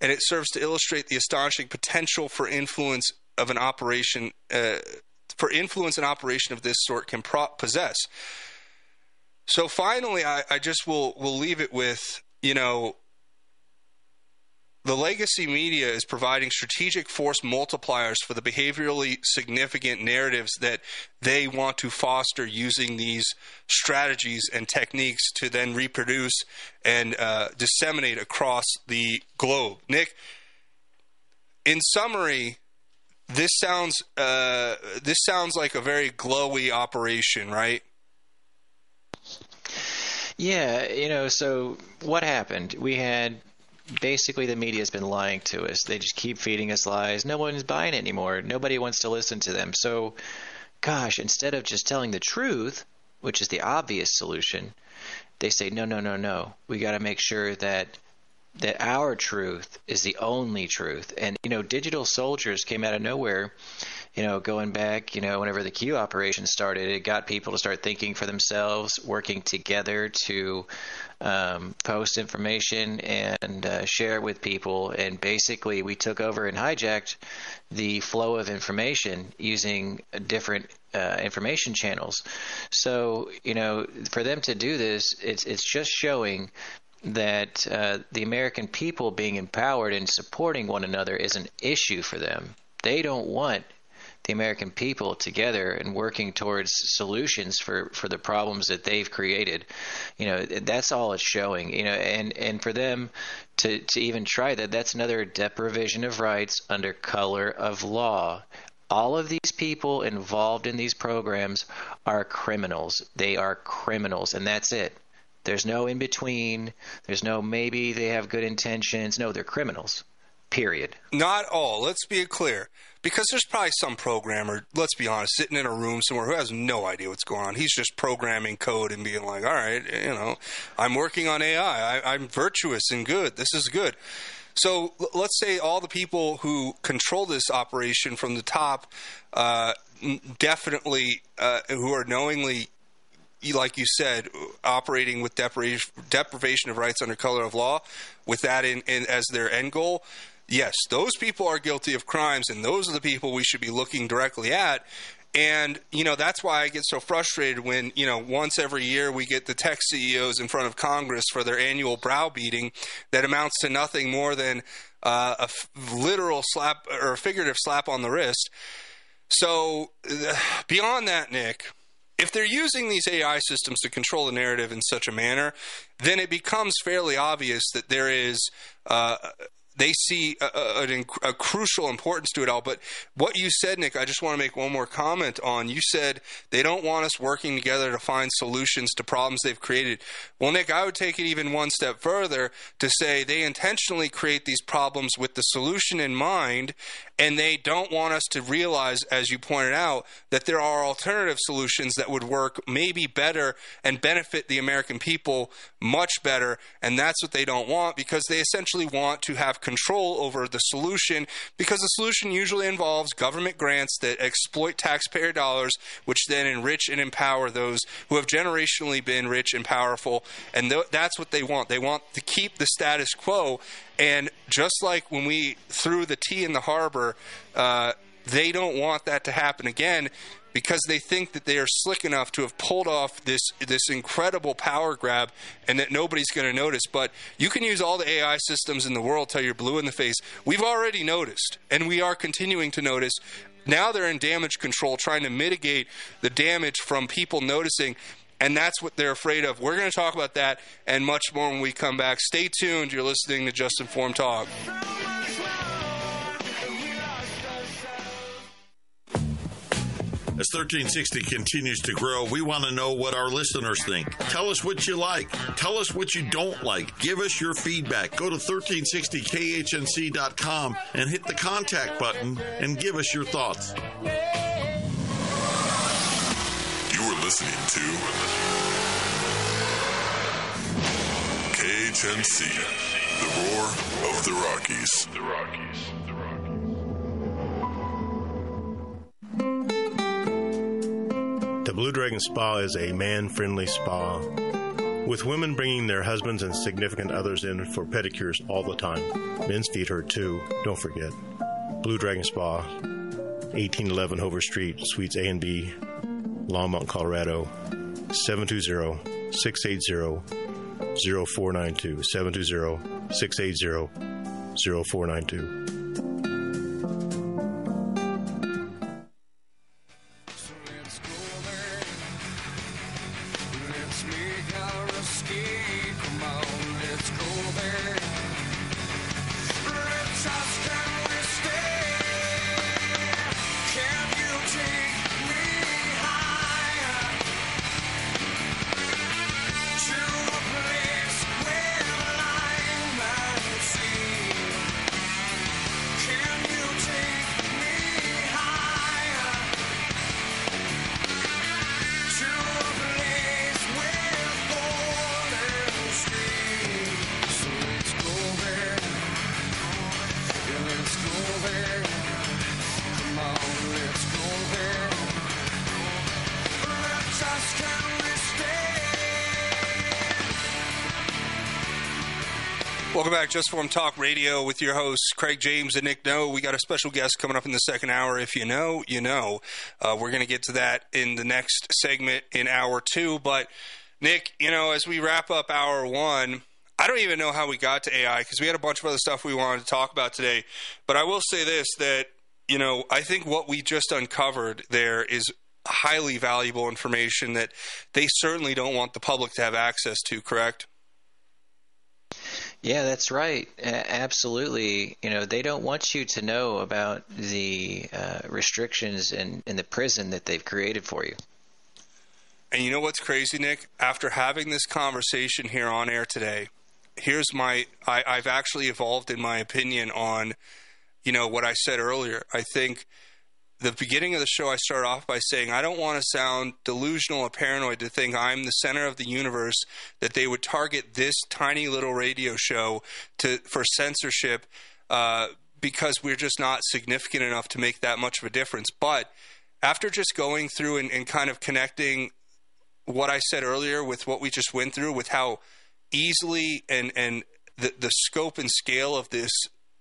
and it serves to illustrate the astonishing potential for influence of an operation, uh, for influence an operation of this sort can pro- possess. So finally, I, I just will will leave it with you know the legacy media is providing strategic force multipliers for the behaviorally significant narratives that they want to foster using these strategies and techniques to then reproduce and uh, disseminate across the globe. Nick, in summary, this sounds uh, this sounds like a very glowy operation, right? Yeah, you know, so what happened? We had basically the media has been lying to us. They just keep feeding us lies. No one's buying it anymore. Nobody wants to listen to them. So, gosh, instead of just telling the truth, which is the obvious solution, they say no, no, no, no. We got to make sure that that our truth is the only truth. And you know, digital soldiers came out of nowhere you know, going back, you know, whenever the Q operation started, it got people to start thinking for themselves, working together to um, post information and uh, share it with people. And basically, we took over and hijacked the flow of information using different uh, information channels. So, you know, for them to do this, it's it's just showing that uh, the American people being empowered and supporting one another is an issue for them. They don't want the American people together and working towards solutions for, for the problems that they've created. You know, that's all it's showing. You know, and, and for them to, to even try that, that's another deprivation of rights under color of law. All of these people involved in these programs are criminals. They are criminals, and that's it. There's no in between. There's no maybe they have good intentions. No, they're criminals. Period. Not all. Let's be clear. Because there's probably some programmer, let's be honest, sitting in a room somewhere who has no idea what's going on. He's just programming code and being like, all right, you know, I'm working on AI. I, I'm virtuous and good. This is good. So let's say all the people who control this operation from the top uh, definitely, uh, who are knowingly like you said, operating with deprivation, deprivation of rights under color of law, with that in, in, as their end goal, yes, those people are guilty of crimes, and those are the people we should be looking directly at. And, you know, that's why I get so frustrated when, you know, once every year we get the tech CEOs in front of Congress for their annual browbeating that amounts to nothing more than uh, a f- literal slap or a figurative slap on the wrist. So, uh, (sighs) beyond that, Nick, if they're using these AI systems to control the narrative in such a manner, then it becomes fairly obvious that there is uh, they see a, a, a, crucial importance to it all. But what you said, Nick, I just want to make one more comment on. You said they don't want us working together to find solutions to problems they've created. Well, Nick, I would take it even one step further to say they intentionally create these problems with the solution in mind, and they don't want us to realize, as you pointed out, that there are alternative solutions that would work maybe better and benefit the American people much better. And that's what they don't want because they essentially want to have control over the solution because the solution usually involves government grants that exploit taxpayer dollars, which then enrich and empower those who have generationally been rich and powerful. And th- that's what they want. They want to keep the status quo. And just like when we threw the tea in the harbor, uh, they don't want that to happen again because they think that they are slick enough to have pulled off this this incredible power grab and that nobody's going to notice. But you can use all the AI systems in the world till you're blue in the face. We've already noticed, and we are continuing to notice. Now they're in damage control, trying to mitigate the damage from people noticing. And that's what they're afraid of. We're going to talk about that and much more when we come back. Stay tuned. You're listening to Just Informed Talk. As 1360 continues to grow, we want to know what our listeners think. Tell us what you like. Tell us what you don't like. Give us your feedback. Go to 1360khnc.com and hit the contact button and give us your thoughts. Listening to KHNC, the roar of the Rockies. The Rockies. The The Blue Dragon Spa is a man friendly spa with women bringing their husbands and significant others in for pedicures all the time. Men's feet hurt too, don't forget. Blue Dragon Spa, 1811 Hover Street, Suites A and B, Longmont, Colorado, 720 680 0492. 720 680 0492. Back, Just Informed Talk Radio with your hosts, Craig James and Nick No. We got a special guest coming up in the second hour. If you know, you know. Uh, we're going to get to that in the next segment in hour two. But, Nick, you know, as we wrap up hour one, I don't even know how we got to AI because we had a bunch of other stuff we wanted to talk about today. But I will say this that, you know, I think what we just uncovered there is highly valuable information that they certainly don't want the public to have access to, correct? Yeah, that's right. Absolutely. You know, they don't want you to know about the uh, restrictions in the prison that they've created for you. And you know what's crazy, Nick? After having this conversation here on air today, here's my I, I've actually evolved in my opinion on, you know, what I said earlier. I think the beginning of the show I start off by saying I don't want to sound delusional or paranoid to think I'm the center of the universe that they would target this tiny little radio show to for censorship uh, because we're just not significant enough to make that much of a difference. But after just going through and, and kind of connecting what I said earlier with what we just went through, with how easily and and the the scope and scale of this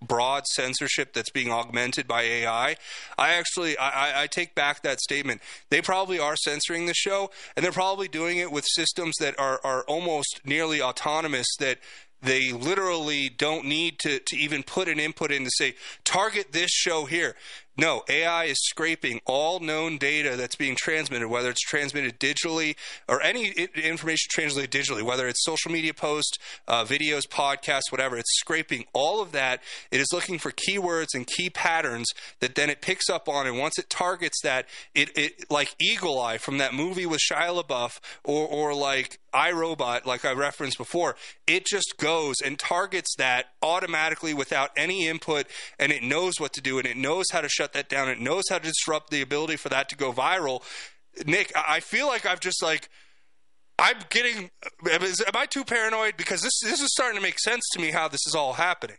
broad censorship that's being augmented by AI, I actually I, I- take back that statement. They probably are censoring the show, and they're probably doing it with systems that are are almost nearly autonomous that. They literally don't need to, to even put an input in to say, target this show here. No, AI is scraping all known data that's being transmitted, whether it's transmitted digitally or any information translated digitally, whether it's social media posts, uh, videos, podcasts, whatever. It's scraping all of that. It is looking for keywords and key patterns that then it picks up on, and once it targets that, it, it like Eagle Eye from that movie with Shia LaBeouf, or or like iRobot, like I referenced before, it just goes and targets that automatically without any input, and it knows what to do, and it knows how to shut that down. It knows how to disrupt the ability for that to go viral. Nick, I feel like I've just like I'm getting. Am I too paranoid? Because this this is starting to make sense to me how this is all happening.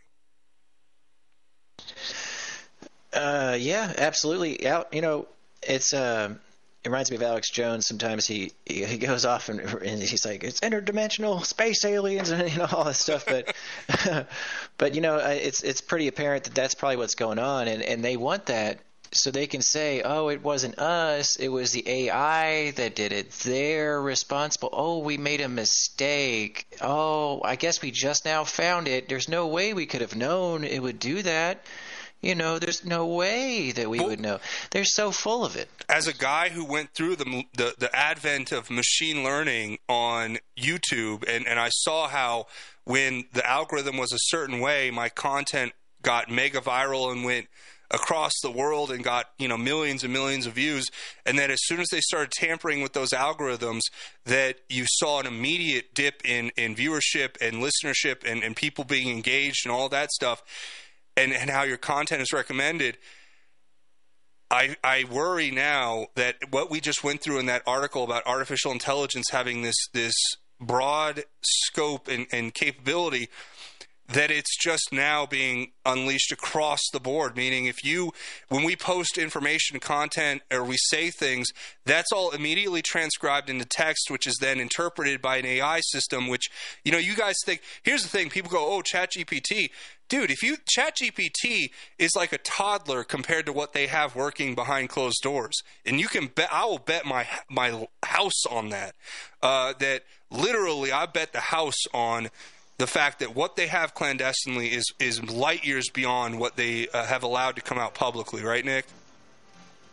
Uh, yeah, absolutely. Yeah, you know, it's um, it reminds me of Alex Jones. Sometimes he he, goes off and, and he's like, it's interdimensional space aliens and you know all this stuff. But (laughs) but you know, it's it's pretty apparent that that's probably what's going on, and and they want that so they can say, "Oh, it wasn't us; it was the AI that did it. They're responsible. Oh, we made a mistake. Oh, I guess we just now found it. There's no way we could have known it would do that." You know, there's no way that we would know. They're so full of it. as a guy who went through the, the the advent of machine learning on YouTube, and and I saw how when the algorithm was a certain way, my content got mega viral and went across the world and got you know millions and millions of views and then as soon as they started tampering with those algorithms that you saw an immediate dip in in viewership and listenership and, and people being engaged and all that stuff and and how your content is recommended I, I worry now that what we just went through in that article about artificial intelligence having this this broad scope and, and capability that it's just now being unleashed across the board. Meaning if you when we post information content or we say things that's all immediately transcribed into text which is then interpreted by an ai system which you know you guys think here's the thing people go oh chat gpt dude if you chat gpt is like a toddler compared to what they have working behind closed doors. And you can bet i will bet my my house on that. Uh, that literally i bet the house on the fact that what they have clandestinely is is light years beyond what they uh, have allowed to come out publicly, right, Nick?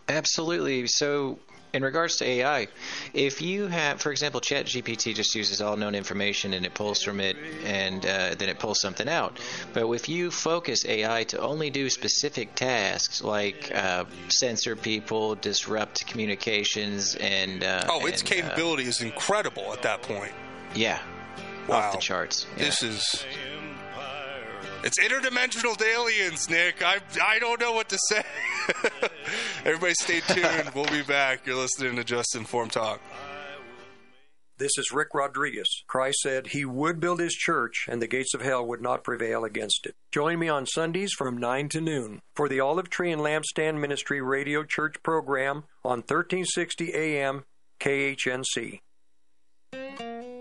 Absolutely. So, in regards to AI, if you have, for example, ChatGPT just uses all known information and it pulls from it and uh, then it pulls something out. But if you focus AI to only do specific tasks like uh, censor people, disrupt communications, and. Uh, oh, its and, uh, capability is incredible at that point. yeah. Wow. Off the charts. Yeah. This is. It's interdimensional aliens, Nick. I I don't know what to say. (laughs) Everybody, stay tuned. we'll be back. You're listening to Just Informed Talk. This is Rick Rodriguez. Christ said he would build his church and the gates of hell would not prevail against it. Join me on Sundays from 9 to noon for the Olive Tree and Lampstand Ministry Radio Church program on 1360 AM KHNC.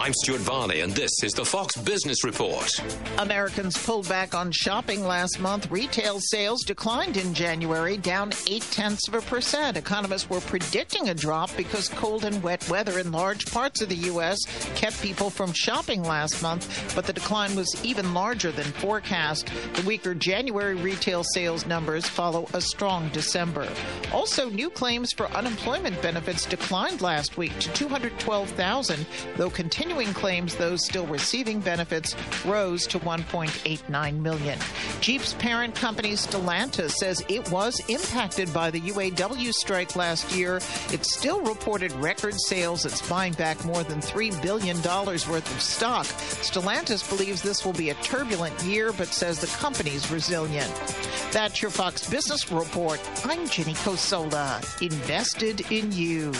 I'm Stuart Varney, and this is the Fox Business Report. Americans pulled back on shopping last month. Retail sales declined in January, down eight tenths of a percent. Economists were predicting a drop because cold and wet weather in large parts of the U.S. kept people from shopping last month, but the decline was even larger than forecast. The weaker January retail sales numbers follow a strong December. Also, new claims for unemployment benefits declined last week to 212,000, though continuing claims those still receiving benefits rose to 1.89 million. Jeep's parent company Stellantis says it was impacted by the UAW strike last year. It still reported record sales. It's buying back more than $3 billion worth of stock. Stellantis believes this will be a turbulent year, but says the company's resilient. That's your Fox Business Report. I'm Jenny Cosola. Invested in you.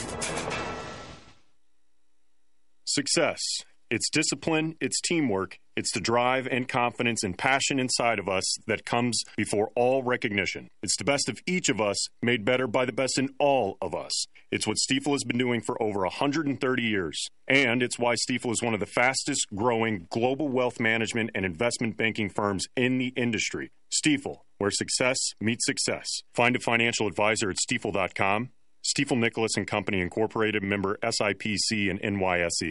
Success. It's discipline, it's teamwork, it's the drive and confidence and passion inside of us that comes before all recognition. It's the best of each of us made better by the best in all of us. It's what Stifel has been doing for over 130 years. And it's why Stifel is one of the fastest growing global wealth management and investment banking firms in the industry. Stifel, where success meets success. Find a financial advisor at stifel.com. Stifel Nicolaus and Company Incorporated, member SIPC and NYSE.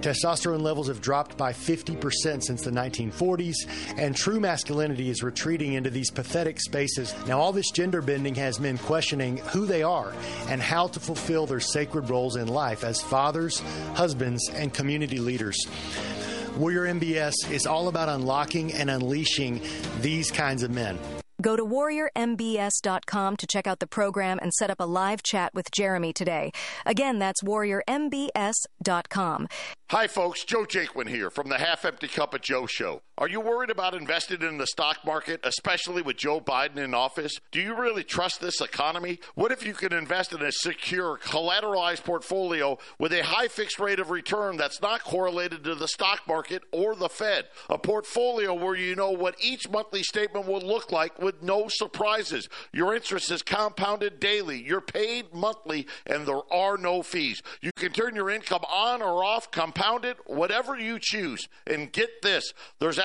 Testosterone levels have dropped by 50% since the 1940s, and true masculinity is retreating into these pathetic spaces. Now, all this gender bending has men questioning who they are and how to fulfill their sacred roles in life as fathers, husbands, and community leaders. Warrior MBS is all about unlocking and unleashing these kinds of men. Go to warriormbs.com to check out the program and set up a live chat with Jeremy today. Again, that's warriormbs.com. Hi, folks. Joe Jaquin here from the Half Empty Cup of Joe show. Are you worried about investing in the stock market, especially with Joe Biden in office? Do you really trust this economy? What if you could invest in a secure, collateralized portfolio with a high fixed rate of return that's not correlated to the stock market or the Fed? A portfolio where you know what each monthly statement will look like with no surprises. Your interest is compounded daily. You're paid monthly, and there are no fees. You can turn your income on or off, compound it, whatever you choose. And get this there's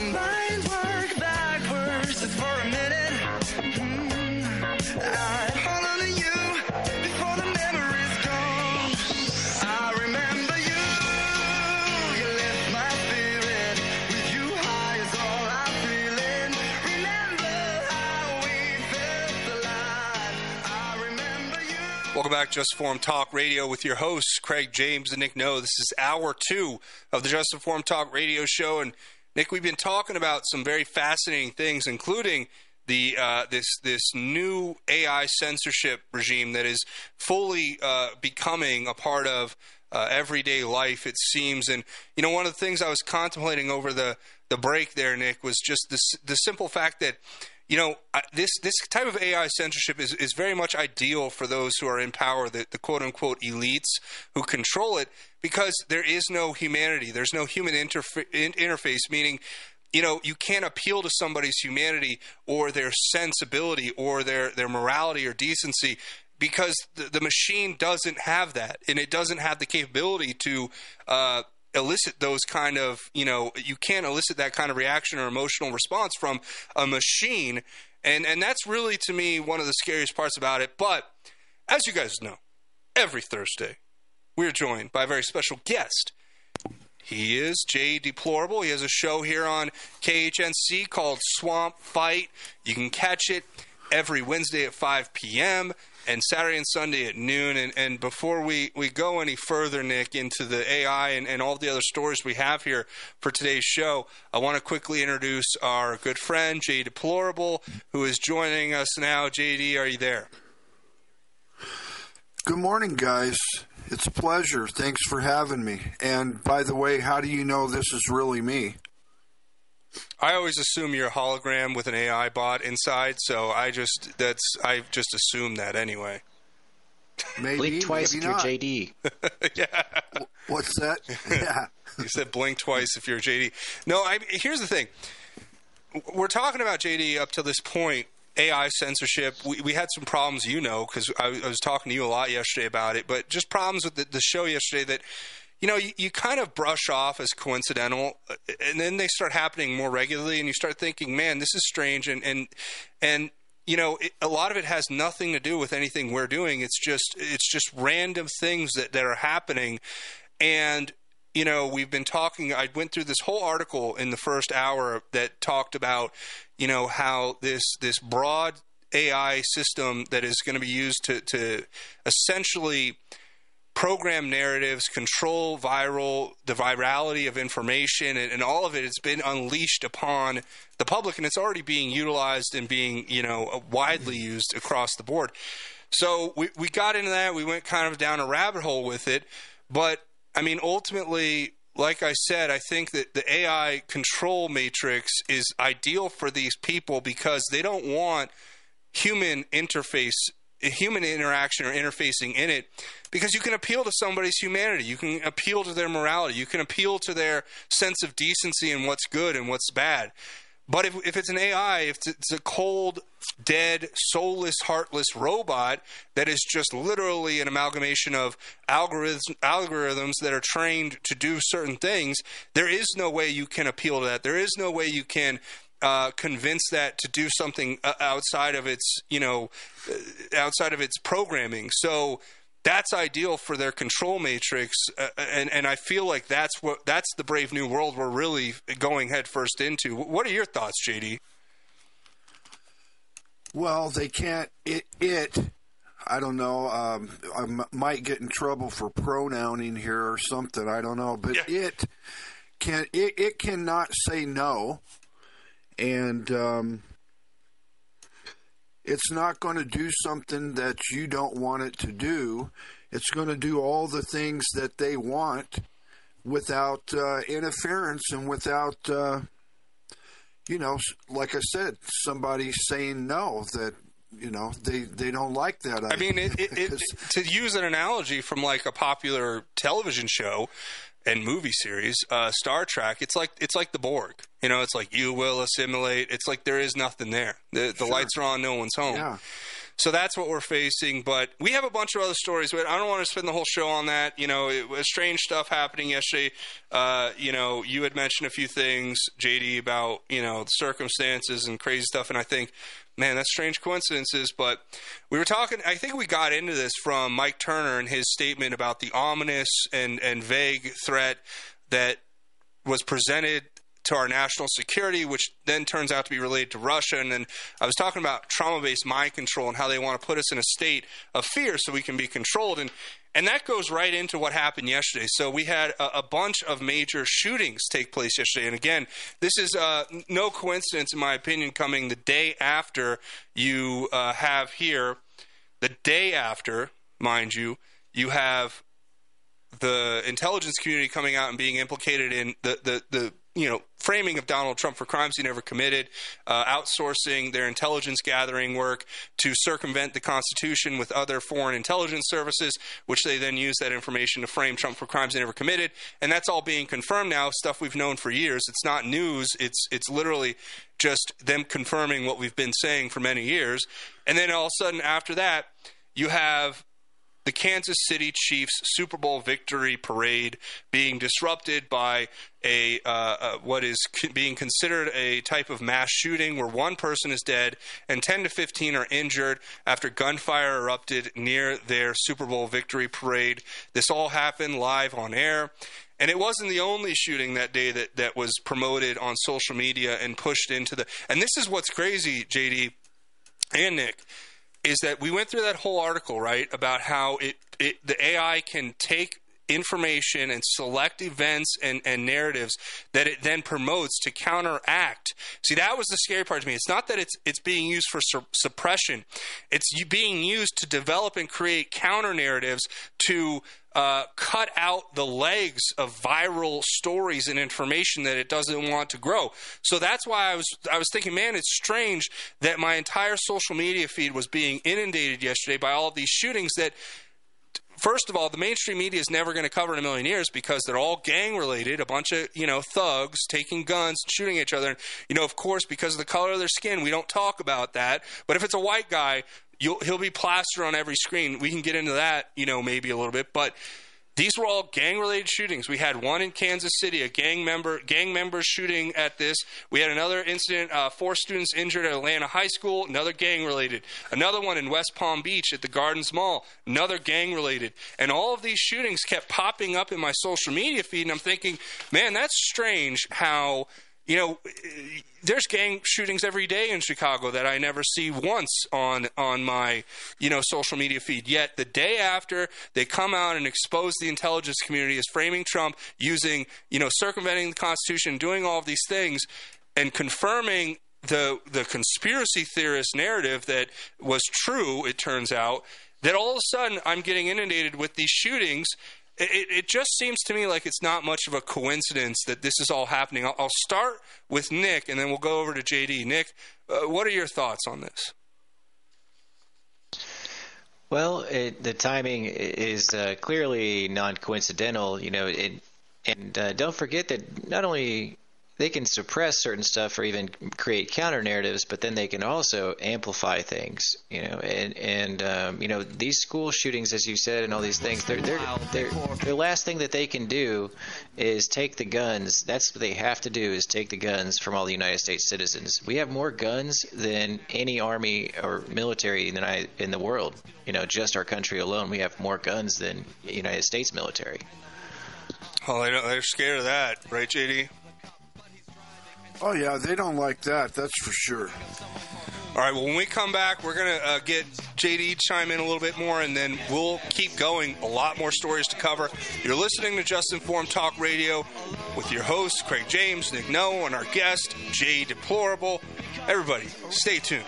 Mind worked backwards for a minute, hmm, I'd hold on to you before the. I remember you. You lift my spirit. With you high is all I'm feeling. Remember how we felt. I remember you. Welcome back, Just Informed Talk Radio, with your hosts Craig James and Nick No. This is hour two of the Just Informed Talk Radio Show, and Nick, we've been talking about some very fascinating things, including the uh, this this new AI censorship regime that is fully uh, becoming a part of uh, everyday life. It seems, and you know, one of the things I was contemplating over the the break there, Nick, was just this the simple fact that you know, this this type of AI censorship is, is very much ideal for those who are in power, the, the quote unquote elites who control it, because there is no humanity. There's no human interfa- in- interface, meaning, you know, you can't appeal to somebody's humanity or their sensibility or their, their morality or decency because the, the machine doesn't have that and it doesn't have the capability to uh, elicit those kind of you know you can't elicit that kind of reaction or emotional response from a machine and and that's really to me one of the scariest parts about it but as you guys know every thursday we're joined by a very special guest he is Jay Deplorable. He has a show here on KHNC called Swamp Fight. You can catch it every Wednesday at 5 p.m. and Saturday and Sunday at noon. And, and before we, we go any further, Nick, into the AI and, and all the other stories we have here for today's show, I want to quickly introduce our good friend, Jay Deplorable, who is joining us now. JD, are you there? Good morning, guys. It's a pleasure. Thanks for having me. And by the way, how do you know this is really me? I always assume you're a hologram with an AI bot inside, so I just that's I just assume that anyway. Maybe, Blink twice maybe if you're not. JD. (laughs) yeah. What's that? (laughs) Yeah. you said blink twice if you're JD. No, I here's the thing. We're talking about JD up to this point. AI censorship. We, we had some problems, you know, because I, I was talking to you a lot yesterday about it. But just problems with the, the show yesterday that, you know, you, you kind of brush off as coincidental, uh, and then they start happening more regularly, and you start thinking, man, this is strange, and and and you know, it, a lot of it has nothing to do with anything we're doing. It's just it's just random things that that are happening, and you know, we've been talking. I went through this whole article in the first hour that talked about, you know, how this this broad AI system that is going to be used to to essentially program narratives, control viral the virality of information, and, and, all of it has been unleashed upon the public, and it's already being utilized and being you know uh, widely used across the board. So we we got into that. We went kind of down a rabbit hole with it, but I mean ultimately. Like I said, I think that the AI control matrix is ideal for these people because they don't want human interface human interaction or interfacing in it because you can appeal to somebody's humanity. You can appeal to their morality. You can appeal to their sense of decency and what's good and what's bad. But if, if it's an ai if it's a cold dead soulless heartless robot that is just literally an amalgamation of algorithms algorithms that are trained to do certain things there is no way you can appeal to that. There is no way you can uh, convince that to do something uh, outside of its, you know, uh, outside of its programming. So that's ideal for their control matrix, uh, and and I feel like that's what that's the brave new world we're really going headfirst into. What are your thoughts, JD? Well, they can't. It it. I don't know. Um, I m- might get in trouble for pronouncing here or something. I don't know, but yeah. it can. It, it cannot say no and um, it's not going to do something that you don't want it to do. It's going to do all the things that they want without uh, interference and without, uh, you know, like I said, somebody saying no that you know they they don't like that. I mean, it, it, it, (laughs) to use an analogy from like a popular television show, and movie series, uh, Star Trek, it's like it's like the Borg. You know, it's like you will assimilate. It's like there is nothing there. The, the sure. lights are on, no one's home. Yeah. So that's what we're facing. But we have a bunch of other stories. But I don't want to spend the whole show on that. You know, it was strange stuff happening yesterday. Uh, you know, you had mentioned a few things, JD, about you know the circumstances and crazy stuff, and I think man, that's strange coincidences. But we were talking, I think we got into this from Mike Turner and his statement about the ominous and, and vague threat that was presented to our national security, which then turns out to be related to Russia. And then I was talking about trauma based mind control and how they want to put us in a state of fear so we can be controlled. And and that goes right into what happened yesterday. So we had a, a bunch of major shootings take place yesterday. And again, this is uh, no coincidence, in my opinion, coming the day after you uh, have here, the day after, mind you, you have the intelligence community coming out and being implicated in the, the, the you know, framing of Donald Trump for crimes he never committed, uh, outsourcing their intelligence gathering work to circumvent the Constitution with other foreign intelligence services, which they then use that information to frame Trump for crimes he never committed. And that's all being confirmed now, stuff we've known for years. It's not news, it's, it's literally just them confirming what we've been saying for many years. And then all of a sudden, after that, you have the Kansas City Chiefs Super Bowl victory parade being disrupted by a uh, uh, what is being considered a type of mass shooting where one person is dead and 10 to 15 are injured after gunfire erupted near their Super Bowl victory parade. This all happened live on air. And it wasn't the only shooting that day that, that was promoted on social media and pushed into the. And this is what's crazy, JD and Nick is that we went through that whole article, right, about how it, it the AI can take information and select events and, and narratives that it then promotes to counteract. See, that was the scary part to me. It's not that it's it's being used for su- suppression; it's being used to develop and create counter narratives to uh, cut out the legs of viral stories and information that it doesn't want to grow. So that's why I was I was thinking, man, it's strange that my entire social media feed was being inundated yesterday by all of these shootings that first of all, the mainstream media is never going to cover in a million years because they're all gang related. A bunch of you know thugs taking guns, shooting each other. And, you know, of course, because of the color of their skin, we don't talk about that. But if it's a white guy, You'll, he'll be plastered on every screen. We can get into that, you know, maybe a little bit, but these were all gang-related shootings. We had one in Kansas City, a gang member gang members shooting at this. We had another incident, uh, four students injured at Atlanta High School, another gang-related. Another one in West Palm Beach at the Gardens Mall, another gang-related. And all of these shootings kept popping up in my social media feed, and I'm thinking, man, that's strange how you know, there's gang shootings every day in Chicago that I never see once on on my you know social media feed. Yet the day after they come out and expose the intelligence community as framing Trump, using you know circumventing the Constitution, doing all of these things, and confirming the the conspiracy theorist narrative that was true. It turns out that all of a sudden I'm getting inundated with these shootings it, it, just seems to me like it's not much of a coincidence that this is all happening. I'll, I'll start with Nick, and then we'll go over to JD. Nick, uh, what are your thoughts on this? Well, it, the timing is uh, clearly non-coincidental. You know, it, and uh, don't forget that not only they can suppress certain stuff or even create counter narratives, but then they can also amplify things. You know, and and um, you know these school shootings, as you said, and all these things. They're, they're, they're, the last thing that they can do is take the guns. That's what they have to do is take the guns from all the United States citizens. We have more guns than any army or military in the in the world. You know, just our country alone, we have more guns than United States military. Oh, they're scared of that, right, JD? Oh yeah, they don't like that. That's for sure. All right. Well, when we come back, we're gonna uh, get JD chime in a little bit more, and then we'll keep going. A lot more stories to cover. You're listening to Just Informed Talk Radio with your hosts Craig James, Nick No, and our guest Jay Deplorable. Everybody, stay tuned.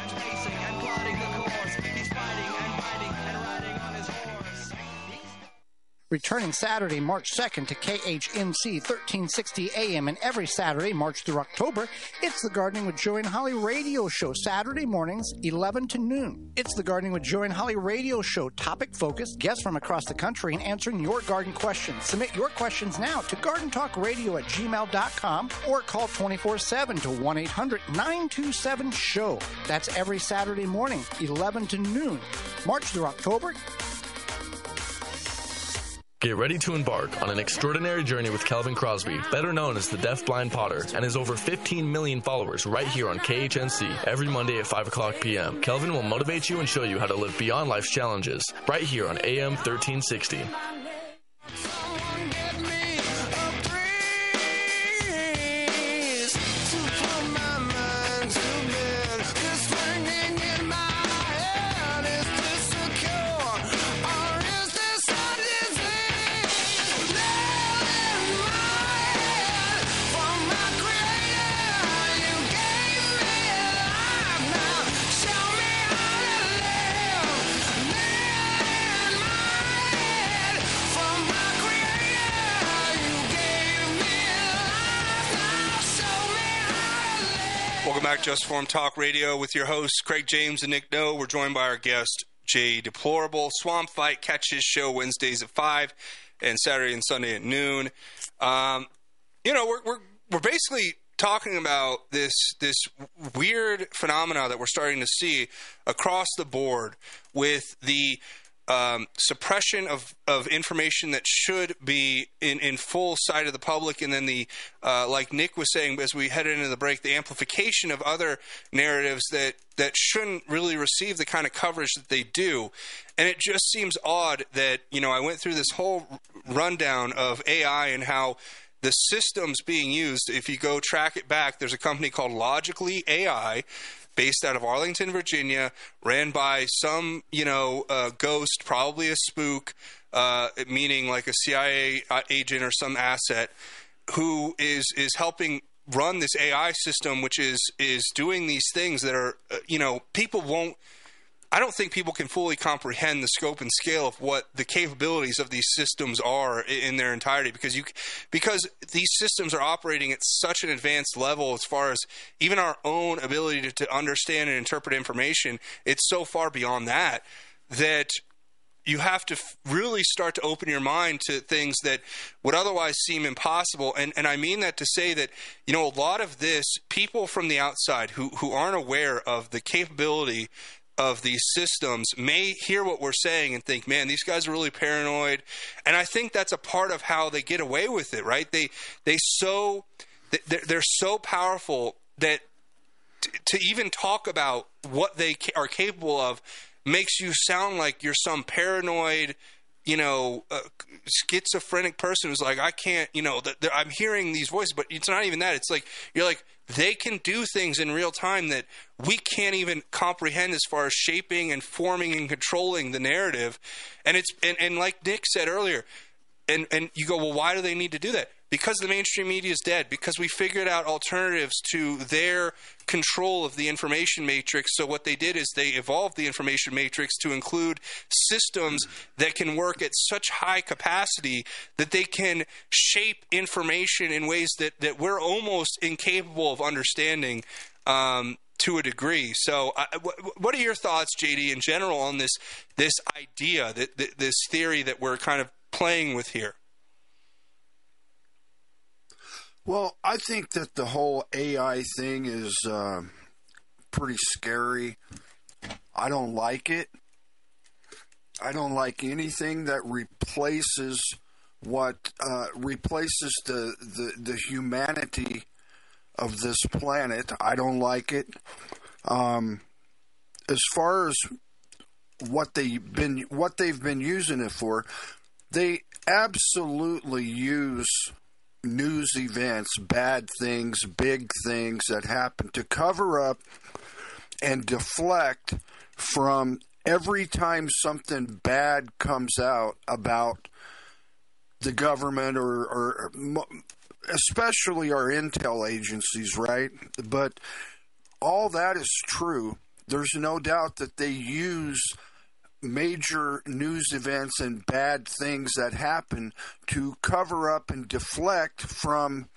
Returning Saturday, March 2nd to KHNC 1360 AM and every Saturday, March through October, it's the Gardening with Joy and Holly radio show, Saturday mornings, 11 to noon. It's the Gardening with Joy and Holly radio show, topic focused, guests from across the country, and answering your garden questions. Submit your questions now to gardentalkradio at gmail.com or call 24 7 to 1 800 927 SHOW. That's every Saturday morning, 11 to noon. March through October, Get ready to embark on an extraordinary journey with Kelvin Crosby, better known as the Deaf Blind Potter, and his over 15 million followers right here on KHNC every Monday at 5 o'clock p.m. Kelvin will motivate you and show you how to live beyond life's challenges right here on AM 1360. Back, Just Informed Talk Radio, with your hosts Craig James and Nick No. We're joined by our guest Jay Deplorable. Swamp Fight catches show Wednesdays at five, and Saturday and Sunday at noon. Um, you know, we're, we're we're basically talking about this this weird phenomena that we're starting to see across the board with the um, suppression of, of information that should be in, in full sight of the public, and then the uh, like Nick was saying as we headed into the break, the amplification of other narratives that that shouldn't really receive the kind of coverage that they do. And it just seems odd that you know I went through this whole rundown of AI and how the systems being used, if you go track it back, there's a company called Logically AI based out of Arlington, Virginia, ran by some, you know, uh, ghost, probably a spook, uh, meaning like a CIA uh, agent or some asset, who is is helping run this AI system, which is is doing these things that are, uh, you know, people won't I don't think people can fully comprehend the scope and scale of what the capabilities of these systems are in their entirety because you because these systems are operating at such an advanced level as far as even our own ability to, to understand and interpret information it's so far beyond that that you have to really start to open your mind to things that would otherwise seem impossible. And, and I mean that to say that, you know, a lot of this, people from the outside who, who aren't aware of the capability of these systems may hear what we're saying and think, "Man, these guys are really paranoid." And I think that's a part of how they get away with it, right? They they so they're, so powerful that to even talk about what they are capable of makes you sound like you're some paranoid you know, uh, schizophrenic person who's like, I can't, you know, th- th- I'm hearing these voices, but it's not even that. It's like you're like they can do things in real time that we can't even comprehend as far as shaping and forming and controlling the narrative. And it's and, and like Nick said earlier, and and you go, well, why do they need to do that? Because the mainstream media is dead. Because we figured out alternatives to their control of the information matrix. So what they did is they evolved the information matrix to include systems that can work at such high capacity that they can shape information in ways that that we're almost incapable of understanding. Um, to a degree. So, uh, wh- what are your thoughts, JD, in general on this this idea, that, that this theory that we're kind of playing with here? Well, I think that the whole AI thing is uh, pretty scary. I don't like it. I don't like anything that replaces what uh, replaces the, the the humanity of this planet. I don't like it. Um, as far as what they've been what they've been using it for, they absolutely use news events, bad things, big things that happen to cover up and deflect from every time something bad comes out about the government or, or especially our intel agencies, right? But all that is true. There's no doubt that they use major news events and bad things that happen to cover up and deflect from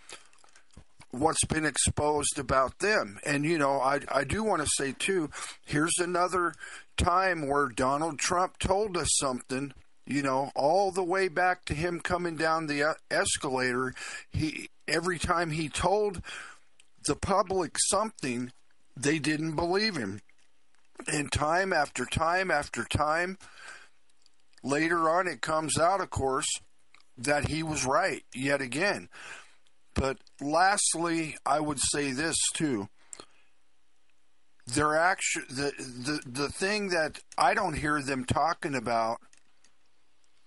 what's been exposed about them. And, you know, I, I do want to say, too, here's another time where Donald Trump told us something. You know, all the way back to him coming down the uh, escalator, he every time he told the public something, they didn't believe him. And time after time after time, later on it comes out, of course, that he was right yet again. But lastly, I would say this too. They're actually the, the the thing that I don't hear them talking about,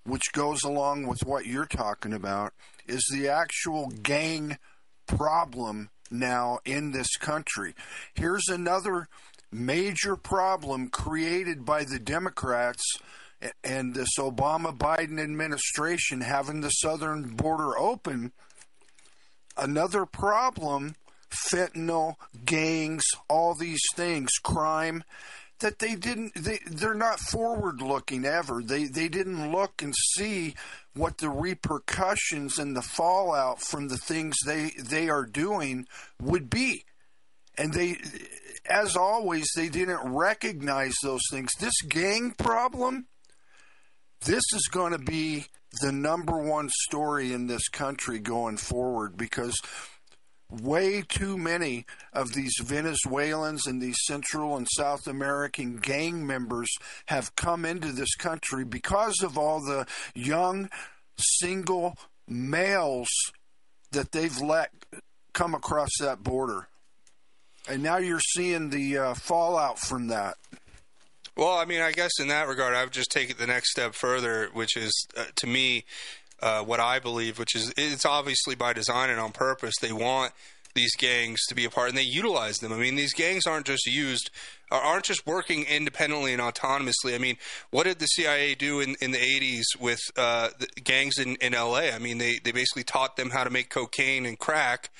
which goes along with what you're talking about, is the actual gang problem now in this country. Here's another major problem created by the Democrats and this Obama Biden administration having the southern border open. Another problem fentanyl, gangs, all these things, crime that they didn't they they're not forward looking ever. They they didn't look and see what the repercussions and the fallout from the things they they are doing would be. And they as always they didn't recognize those things. This gang problem this is going to be the number one story in this country going forward because way too many of these Venezuelans and these Central and South American gang members have come into this country because of all the young single males that they've let come across that border. And now you're seeing the uh, fallout from that. Well, I mean, I guess in that regard, I would just take it the next step further, which is uh, to me uh, what I believe, which is it's obviously by design and on purpose. They want these gangs to be a part, and they utilize them. I mean, these gangs aren't just used, aren't just working independently and autonomously. I mean, what did the CIA do in, in the 80s with uh, the gangs in, in LA? I mean, they, they basically taught them how to make cocaine and crack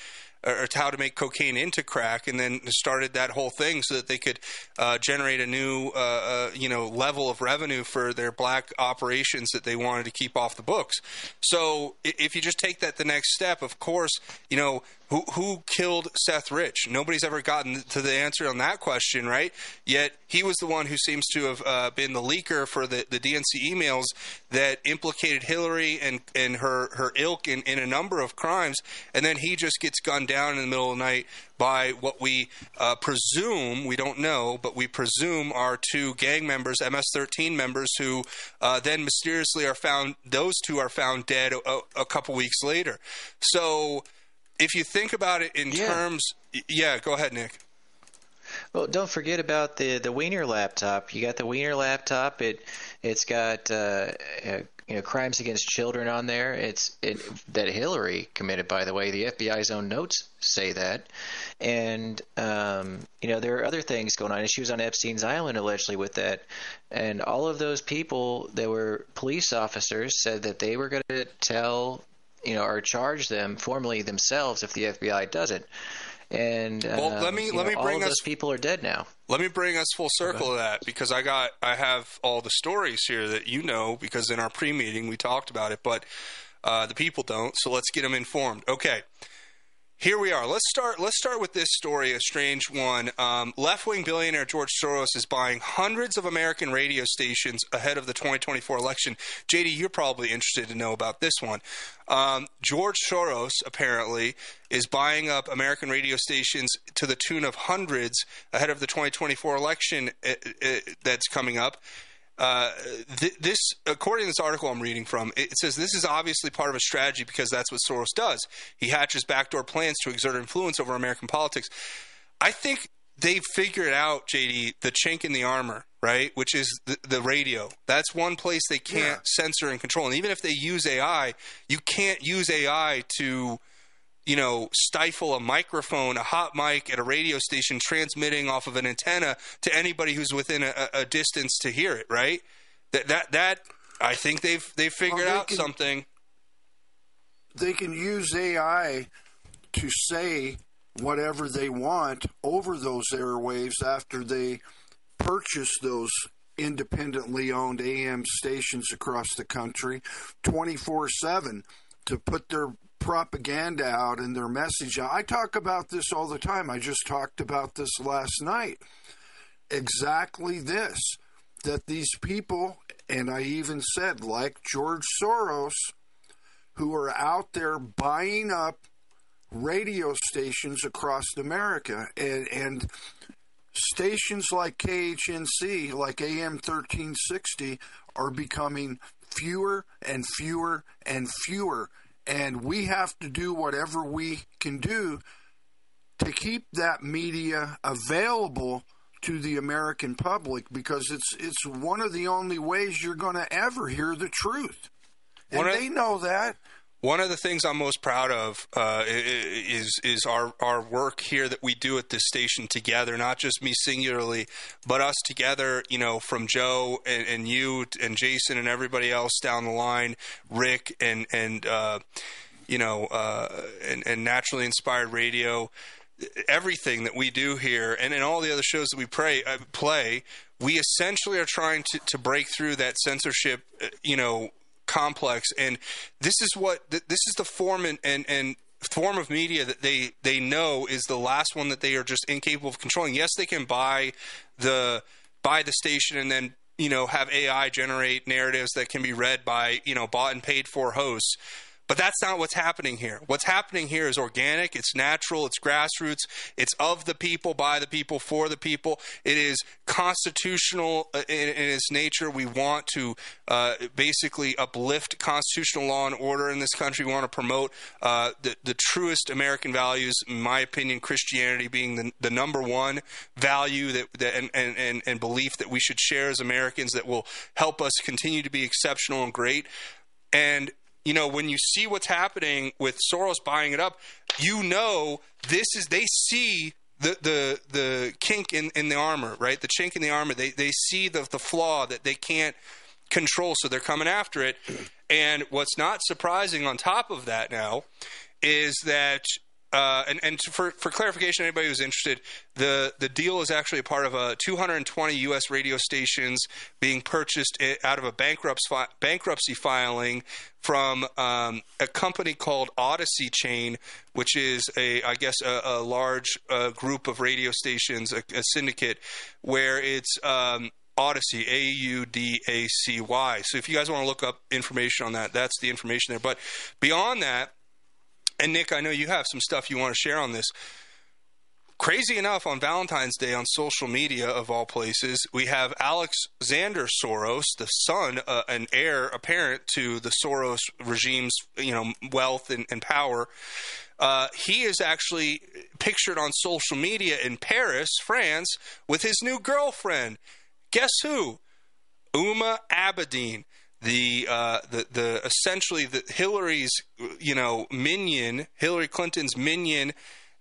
or how to make cocaine into crack, and then started that whole thing so that they could uh, generate a new, uh, uh, you know, level of revenue for their black operations that they wanted to keep off the books. So if you just take that the next step, of course, you know, who, who killed Seth Rich? Nobody's ever gotten to the answer on that question, right? Yet he was the one who seems to have uh, been the leaker for the, the DNC emails that implicated Hillary and, and her, her ilk in, in a number of crimes. And then he just gets gunned down in the middle of the night by what we uh, presume, we don't know, but we presume are two gang members, MS-13 members, who uh, then mysteriously are found. Those two are found dead a, a couple weeks later. So, if you think about it in Yeah. terms, yeah, go ahead, Nick. Well, don't forget about the the Weiner laptop. You got the Weiner laptop. It it's got uh, uh, you know crimes against children on there. It's it, that Hillary committed, by the way. The FBI's own notes say that, and um, you know there are other things going on. And she was on Epstein's Island allegedly with that, and all of those people that were police officers said that they were going to tell you know or charge them formally themselves if the FBI doesn't. And Well, let um, me- you let know, me all bring of us- those people are dead now. Let me bring us full circle of that because I got I have all the stories here that you know because in our pre-meeting we talked about it, but uh, the people don't. So let's get them informed. Okay. Here we are. Let's start. Let's start with this story, a strange one. Um, left-wing billionaire George Soros is buying hundreds of American radio stations ahead of the 2024 election. JD, you're probably interested to know about this one. Um, George Soros apparently is buying up American radio stations to the tune of hundreds ahead of the 2024 election uh, uh, that's coming up. Uh, th- this, according to this article I'm reading from, it says this is obviously part of a strategy because that's what Soros does. He hatches backdoor plans to exert influence over American politics. I think they figured out, JD, the chink in the armor, right? Which is the, the radio. That's one place they can't censor and control. And even if they use AI, you can't use AI to you know, stifle a microphone, a hot mic at a radio station transmitting off of an antenna to anybody who's within a, a distance to hear it, right? That that that I think they've they've figured Well, they out can- something. they can use AI to say whatever they want over those airwaves after they purchase those independently owned AM stations across the country 24 7 to put their propaganda out and their message out. I talk about this all the time. I just talked about this last night. Exactly this that these people, and I even said, like George Soros, who are out there buying up radio stations across America and and stations like KHNC like AM 1360 are becoming fewer and fewer and fewer and we have to do whatever we can do to keep that media available to the American public because it's it's one of the only ways you're going to ever hear the truth. And they know that. One of the things I'm most proud of uh, is is our our work here that we do at this station together, not just me singularly, but us together. You know, from Joe and, and you and Jason and everybody else down the line, Rick and and uh, you know uh, and, and naturally inspired radio. Everything that we do here, and in all the other shows that we pray, uh, play, we essentially are trying to, to break through that censorship, uh, you know, complex and this is what this is the form and, and and form of media that they they know is the last one that they are just incapable of controlling. Yes they can buy the buy the station and then you know have ai generate narratives that can be read by you know bought and paid for hosts but that's not what's happening here. What's happening here is organic, it's natural, it's grassroots, it's of the people, by the people, for the people. It is constitutional uh, in, in its nature. We want to uh, basically uplift constitutional law and order in this country. We want to promote uh, the, the truest American values, in my opinion, Christianity being the, the number one value that, that and, and, and, and belief that we should share as Americans that will help us continue to be exceptional and great. And you know, when you see what's happening with Soros buying it up, you know this is they see the the the kink in, in the armor, right? The chink in the armor. They they see the the flaw that they can't control, so they're coming after it. And what's not surprising on top of that now is that uh, and, and for, for clarification, anybody who's interested, the, the deal is actually a part of a 220 U.S. radio stations being purchased out of a bankruptcy, fi- bankruptcy filing from um, a company called Audacy Chain, which is a I guess a, a large uh, group of radio stations, a, a syndicate, where it's um, Audacy, A U D A C Y. So if you guys want to look up information on that, that's the information there. But beyond that, And Nick, I know you have some stuff you want to share on this. Crazy enough, on Valentine's Day on social media, of all places, we have Alex Alexander Soros, the son uh, and heir apparent to the Soros regime's, you know, wealth and, and power. Uh, he is actually pictured on social media in Paris, France, with his new girlfriend. Guess who? Huma Abedin, the uh, the the essentially the Hillary's you know minion, Hillary Clinton's minion,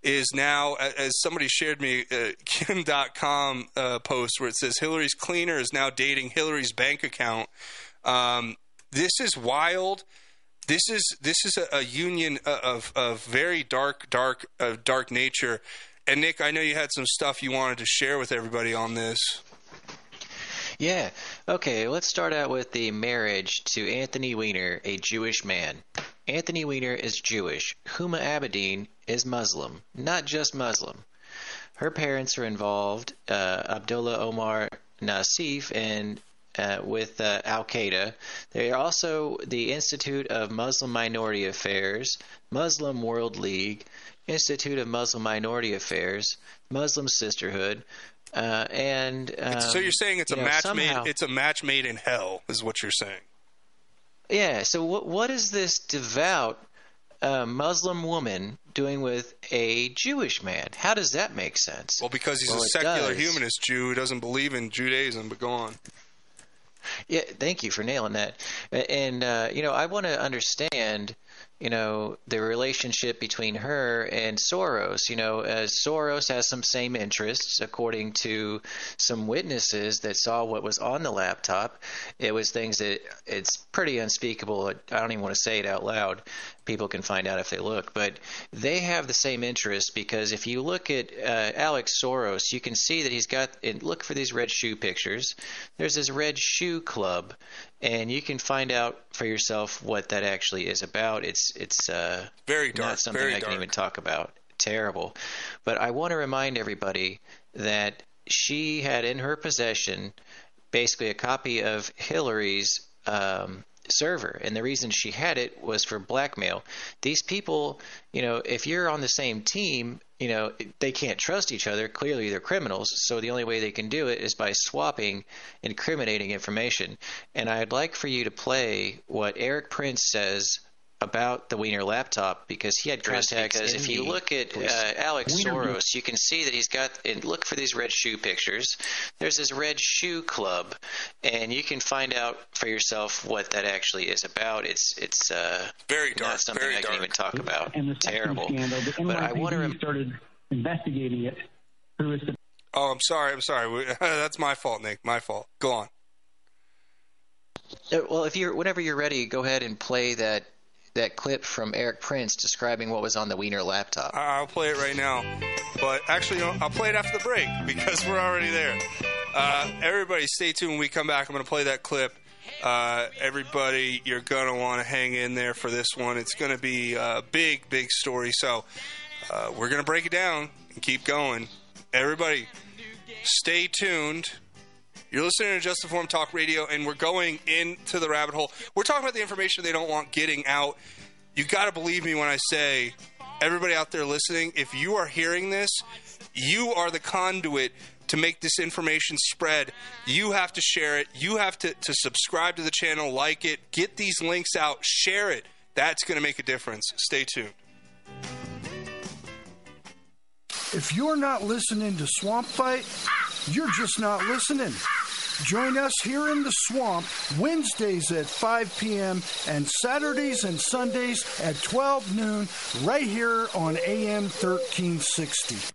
is now as somebody shared me uh, (laughs) Kim Dotcom uh, post where it says Hillary's cleaner is now dating Hillary's bank account. Um, this is wild. This is this is a, a union of of very dark dark uh, dark nature. And Nick, I know you had some stuff you wanted to share with everybody on this. Yeah. Okay, let's start out with the marriage to Anthony Weiner, a Jewish man. Anthony Weiner is Jewish. Huma Abedin is Muslim, not just Muslim. Her parents are involved, uh, Abdullah Omar Nasif and uh, with uh, Al Qaeda. They are also the Institute of Muslim Minority Affairs, Muslim World League, Institute of Muslim Minority Affairs, Muslim Sisterhood, uh, and um, so you're saying it's a know, match somehow- made it's a match made in hell is what you're saying. Yeah. So what what is this devout uh, Muslim woman doing with a Jewish man? How does that make sense? Well, because he's Well, a secular does. humanist Jew who doesn't believe in Judaism, but go on. Yeah, thank you for nailing that. And uh, you know, I want to understand, you know, the relationship between her and Soros. You know, as Soros has some same interests, according to some witnesses that saw what was on the laptop. It was things that it's pretty unspeakable. I don't even want to say it out loud. People can find out if they look, but they have the same interests because if you look at uh, Alex Soros, you can see that he's got. And look for these red shoe pictures. There's this red shoe club, and you can find out for yourself what that actually is about. It's it's uh, very dark, not something I can dark. even talk about. Terrible, but I want to remind everybody that she had in her possession basically a copy of Hillary's um, server, and the reason she had it was for blackmail. These people, you know, if you're on the same team, you know, they can't trust each other. Clearly, they're criminals. So the only way they can do it is by swapping incriminating information. And I'd like for you to play what Erik Prince says about the Wiener laptop because he had contacts. Because if you look at uh, Alex Weiner- Soros, you can see that he's got. And look for these red shoe pictures. There's this red shoe club, and you can find out for yourself what that actually is about. It's it's uh, very dark, not something I can even talk about. And the second Terrible. scandal, the But I want to. NYPD started investigating it through its Oh, I'm sorry. I'm sorry. (laughs) That's my fault, Nick. My fault. Go on. Uh, Well, if you're whenever you're ready, go ahead and play that that clip from Erik Prince describing what was on the Weiner laptop. I'll play it right now. But actually, I'll play it after the break (laughs) because we're already there. Uh, everybody, stay tuned. When we come back, I'm going to play that clip. Uh, everybody, you're going to want to hang in there for this one. It's going to be a big, big story. So uh, we're going to break it down and keep going. Everybody, stay tuned. You're listening to Just Informed Talk Radio, and we're going into the rabbit hole. We're talking about the information they don't want getting out. You got to believe me when I say, everybody out there listening, if you are hearing this, you are the conduit to make this information spread. You have to share it. You have to, to subscribe to the channel, like it, get these links out, share it. That's going to make a difference. Stay tuned. If you're not listening to Swamp Fight, you're just not listening. Join us here in the swamp Wednesdays at 5 p.m. and Saturdays and Sundays at 12 noon right here on AM 1360.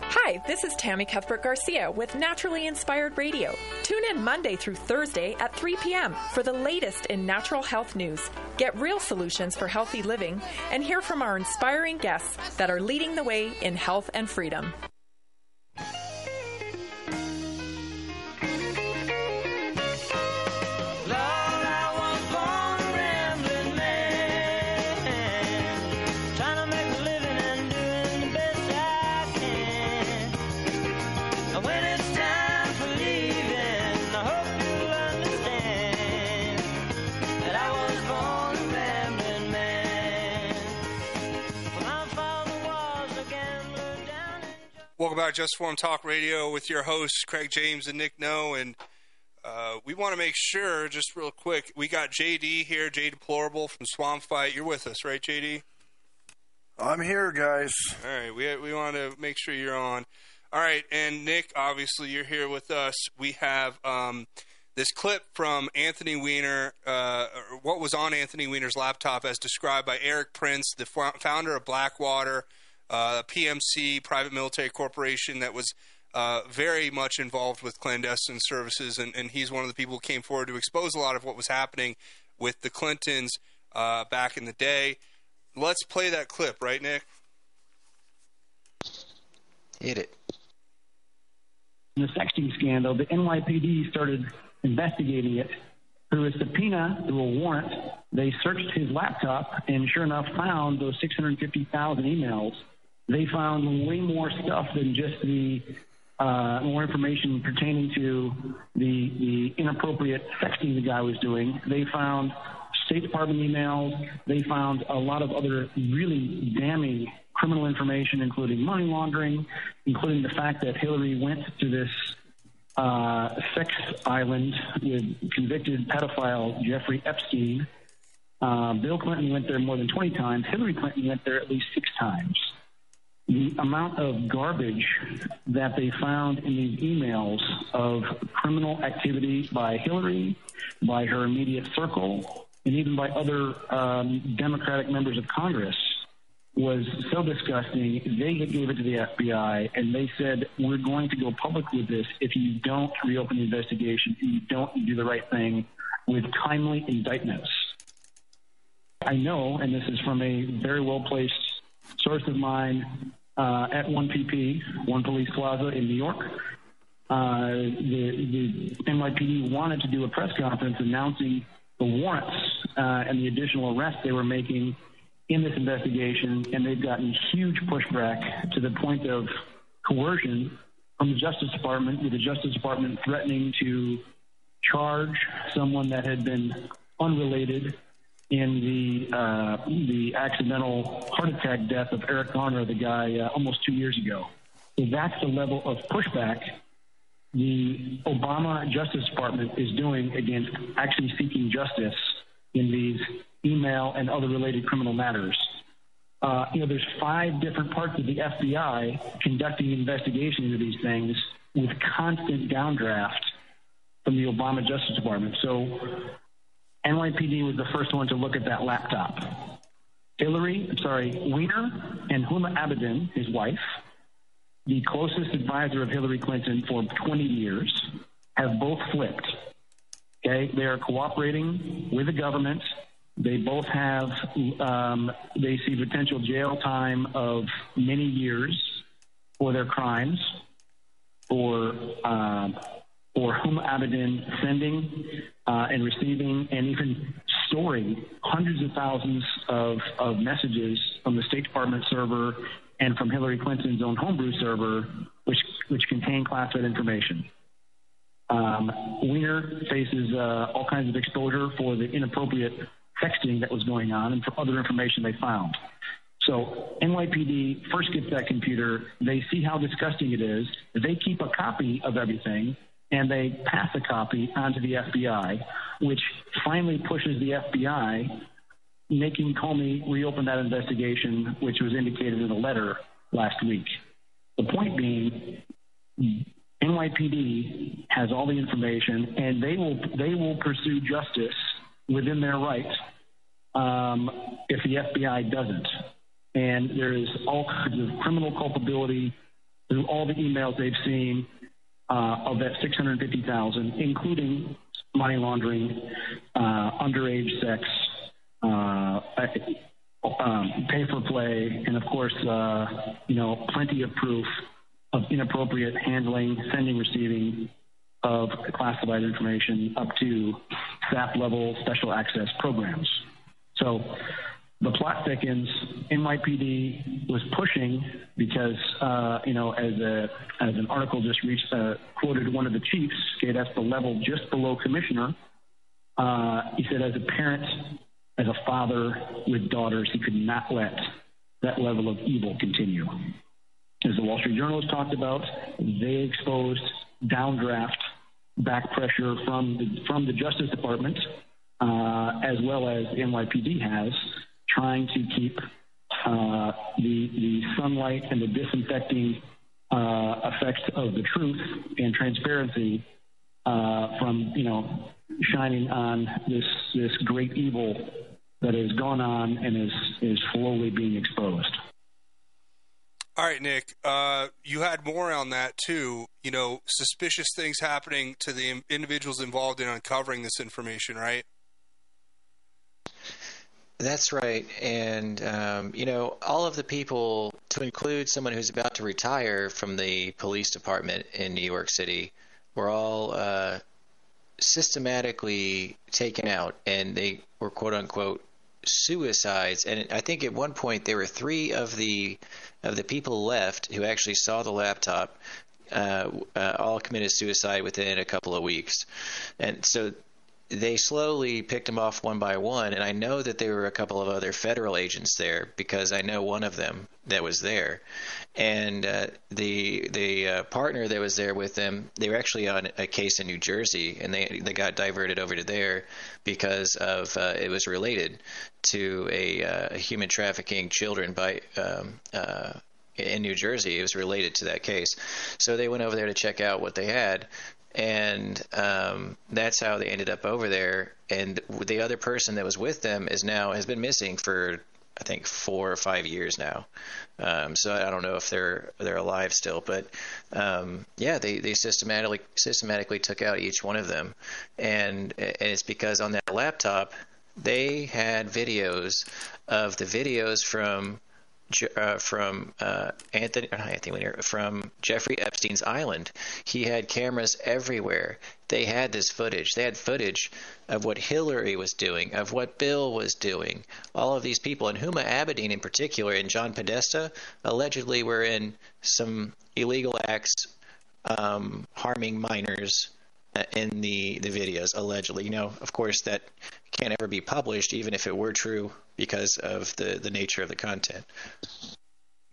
Hi, this is Tammy Cuthbert Garcia with Naturally Inspired Radio. Tune in Monday through Thursday at 3 p.m. for the latest in natural health news. Get real solutions for healthy living and hear from our inspiring guests that are leading the way in health and freedom. Welcome back to Just Informed Talk Radio with your hosts, Craig James and Nick No. And uh, we want to make sure, just real quick, we got JD here, J Deplorable from Swamp Fight. You're with us, right, JD? I'm here, guys. All right, we, we want to make sure you're on. All right, and Nick, obviously, you're here with us. We have um, this clip from Anthony Weiner, uh, what was on Anthony Weiner's laptop, as described by Erik Prince, the founder of Blackwater uh, PMC, private military corporation that was uh, very much involved with clandestine services, and, and, he's one of the people who came forward to expose a lot of what was happening with the Clintons uh, back in the day. Let's play that clip, right, Nick? Hit it. In the sexting scandal, the NYPD started investigating it. Through a subpoena, through a warrant, they searched his laptop and sure enough found those 650,000 emails they found way more stuff than just the uh, more information pertaining to the the inappropriate sexting the guy was doing. They found State Department emails. They found a lot of other really damning criminal information, including money laundering, including the fact that Hillary went to this uh, sex island with convicted pedophile Jeffrey Epstein. Uh, Bill Clinton went there more than 20 times. Hillary Clinton went there at least six times the amount of garbage that they found in these emails of criminal activity by Hillary, by her immediate circle, and even by other um, Democratic members of Congress was so disgusting. They gave it to the FBI and they said, We're going to go public with this if you don't reopen the investigation and you don't do the right thing with timely indictments. I know, and this is from a very well placed source of mine uh, at 1PP, One Police Plaza in New York. Uh, the, the NYPD wanted to do a press conference announcing the warrants uh, and the additional arrests they were making in this investigation, and they've gotten huge pushback to the point of coercion from the Justice Department, with the Justice Department threatening to charge someone that had been unrelated in the uh, the accidental heart attack death of Eric Garner, the guy uh, almost two years ago. So that's the level of pushback the Obama Justice Department is doing against actually seeking justice in these email and other related criminal matters. Uh, you know, there's five different parts of the FBI conducting investigations into these things with constant downdraft from the Obama Justice Department. So NYPD was the first one to look at that laptop. Hillary, I'm sorry, Weiner and Huma Abedin, his wife, the closest advisor of Hillary Clinton for 20 years, have both flipped. Okay, they are cooperating with the government. They both have, um, they see potential jail time of many years for their crimes, for uh, or Huma Abedin sending uh, and receiving and even storing hundreds of thousands of, of messages from the State Department server and from Hillary Clinton's own homebrew server, which, which contain classified information. Um, Weiner faces uh, all kinds of exposure for the inappropriate texting that was going on and for other information they found. So NYPD first gets that computer. They see how disgusting it is. They keep a copy of everything and they pass a copy onto the FBI, which finally pushes the FBI, making Comey reopen that investigation, which was indicated in a letter last week. The point being, NYPD has all the information, and they will they will pursue justice within their rights um, if the FBI doesn't. And there is all kinds of criminal culpability through all the emails they've seen of that 650,000, including money laundering, uh, underage sex, uh, um, pay for play, and of course, uh, you know, plenty of proof of inappropriate handling, sending, receiving of classified information up to staff level special access programs. So the plot thickens. NYPD was pushing because, uh, you know, as a as an article just reached uh, quoted one of the chiefs, okay, that's the level just below commissioner. Uh, he said, as a parent, as a father with daughters, he could not let that level of evil continue. As the Wall Street Journal has talked about, they exposed downdraft back pressure from the, from the Justice Department, uh, as well as NYPD has, trying to keep uh, the the sunlight and the disinfecting uh, effects of the truth and transparency uh, from you know shining on this this great evil that has gone on and is is slowly being exposed. All right, Nick. Uh, you had more on that too. You know, suspicious things happening to the individuals involved in uncovering this information, right? That's right. And, um, you know, all of the people, to include someone who's about to retire from the police department in New York City, were all uh, systematically taken out and they were quote unquote suicides. And I think at one point there were three of the of the people left who actually saw the laptop uh, uh, all committed suicide within a couple of weeks. And so they slowly picked them off one by one, and I know that there were a couple of other federal agents there because I know one of them that was there, and uh, the the uh, partner that was there with them, they were actually on a case in New Jersey, and they they got diverted over to there because of uh, it was related to a, uh, human trafficking children by. Um, uh, in New Jersey, it was related to that case. So they went over there to check out what they had, and um, that's how they ended up over there. And the other person that was with them is now has been missing for I think four or five years now. Um, so I don't know if they're they're alive still, but um, yeah, they, they systematically systematically took out each one of them, and and it's because on that laptop they had videos of the videos from uh, from uh, Anthony, not Anthony Weiner, from Jeffrey Epstein's island. He had cameras everywhere. They had this footage. They had footage of what Hillary was doing, of what Bill was doing. All of these people, and Huma Abedin in particular, and John Podesta, allegedly were in some illegal acts um, harming minors in the, the videos, allegedly. You know, of course, that can't ever be published, even if it were true, because of the, the nature of the content.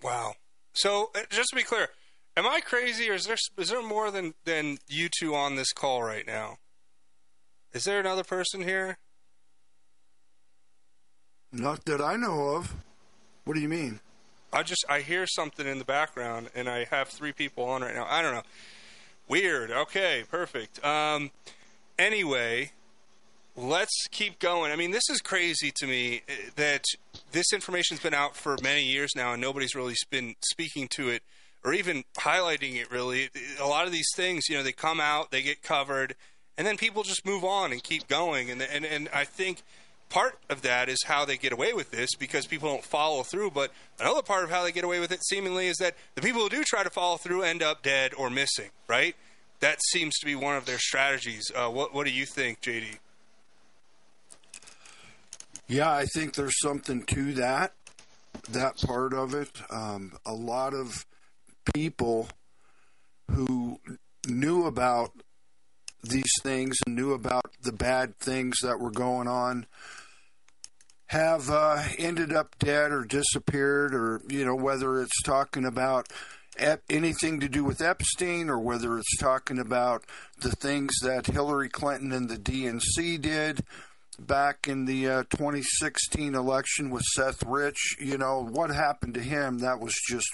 Wow. So, uh, just to be clear, am I crazy, or is there is there more than than you two on this call right now? Is there another person here? Not that I know of. What do you mean? I just I hear something in the background, and I have three people on right now. I don't know. Weird. Okay, perfect. Um, anyway, let's keep going. I mean, this is crazy to me eh, that this information's been out for many years now, and nobody's really been speaking to it or even highlighting it. Really, a lot of these things, you know, they come out, they get covered, and then people just move on and keep going. And and and I think part of that is how they get away with this because people don't follow through. But another part of how they get away with it, seemingly, is that the people who do try to follow through end up dead or missing. Right? That seems to be one of their strategies. Uh, what What do you think, JD? Yeah, I think there's something to that, that part of it. Um, a lot of people who knew about these things and knew about the bad things that were going on have uh, ended up dead or disappeared, or you know whether it's talking about ep- anything to do with Epstein or whether it's talking about the things that Hillary Clinton and the DNC did back in the uh, 2016 election with Seth Rich. You know what happened to him? That was just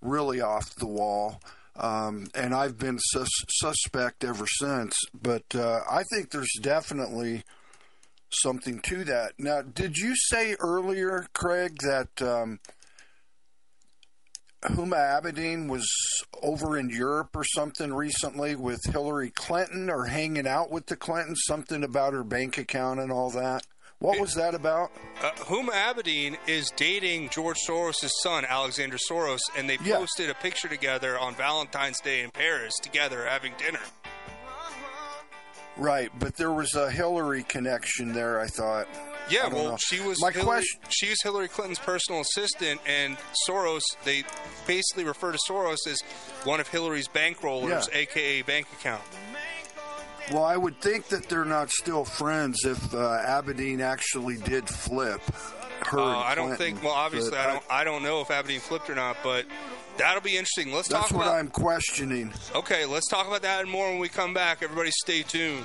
really off the wall. Um, and I've been sus- suspect ever since. But uh, I think there's definitely something to that. Now, did you say earlier, Craig, that um, Huma Abedin was over in Europe or something recently with Hillary Clinton or hanging out with the Clintons? Something about her bank account and all that. What was that about? Uh, Huma Abedin is dating George Soros' son, Alexander Soros, and they Yeah. posted a picture together on Valentine's Day in Paris together having dinner. Right, but there was a Hillary connection there. I thought. Yeah, I well, know. she was My Hillary, question. she was Hillary Clinton's personal assistant, and Soros. They basically refer to Soros as one of Hillary's bankrollers, Yeah. aka bank account. Well, I would think that they're not still friends if uh, Aberdeen actually did flip her. Uh, I don't think. Well, obviously, I don't. I don't know if Aberdeen flipped or not, but that'll be interesting. Let's talk. That's what. I'm questioning. Okay, let's talk about that and more when we come back. Everybody, stay tuned.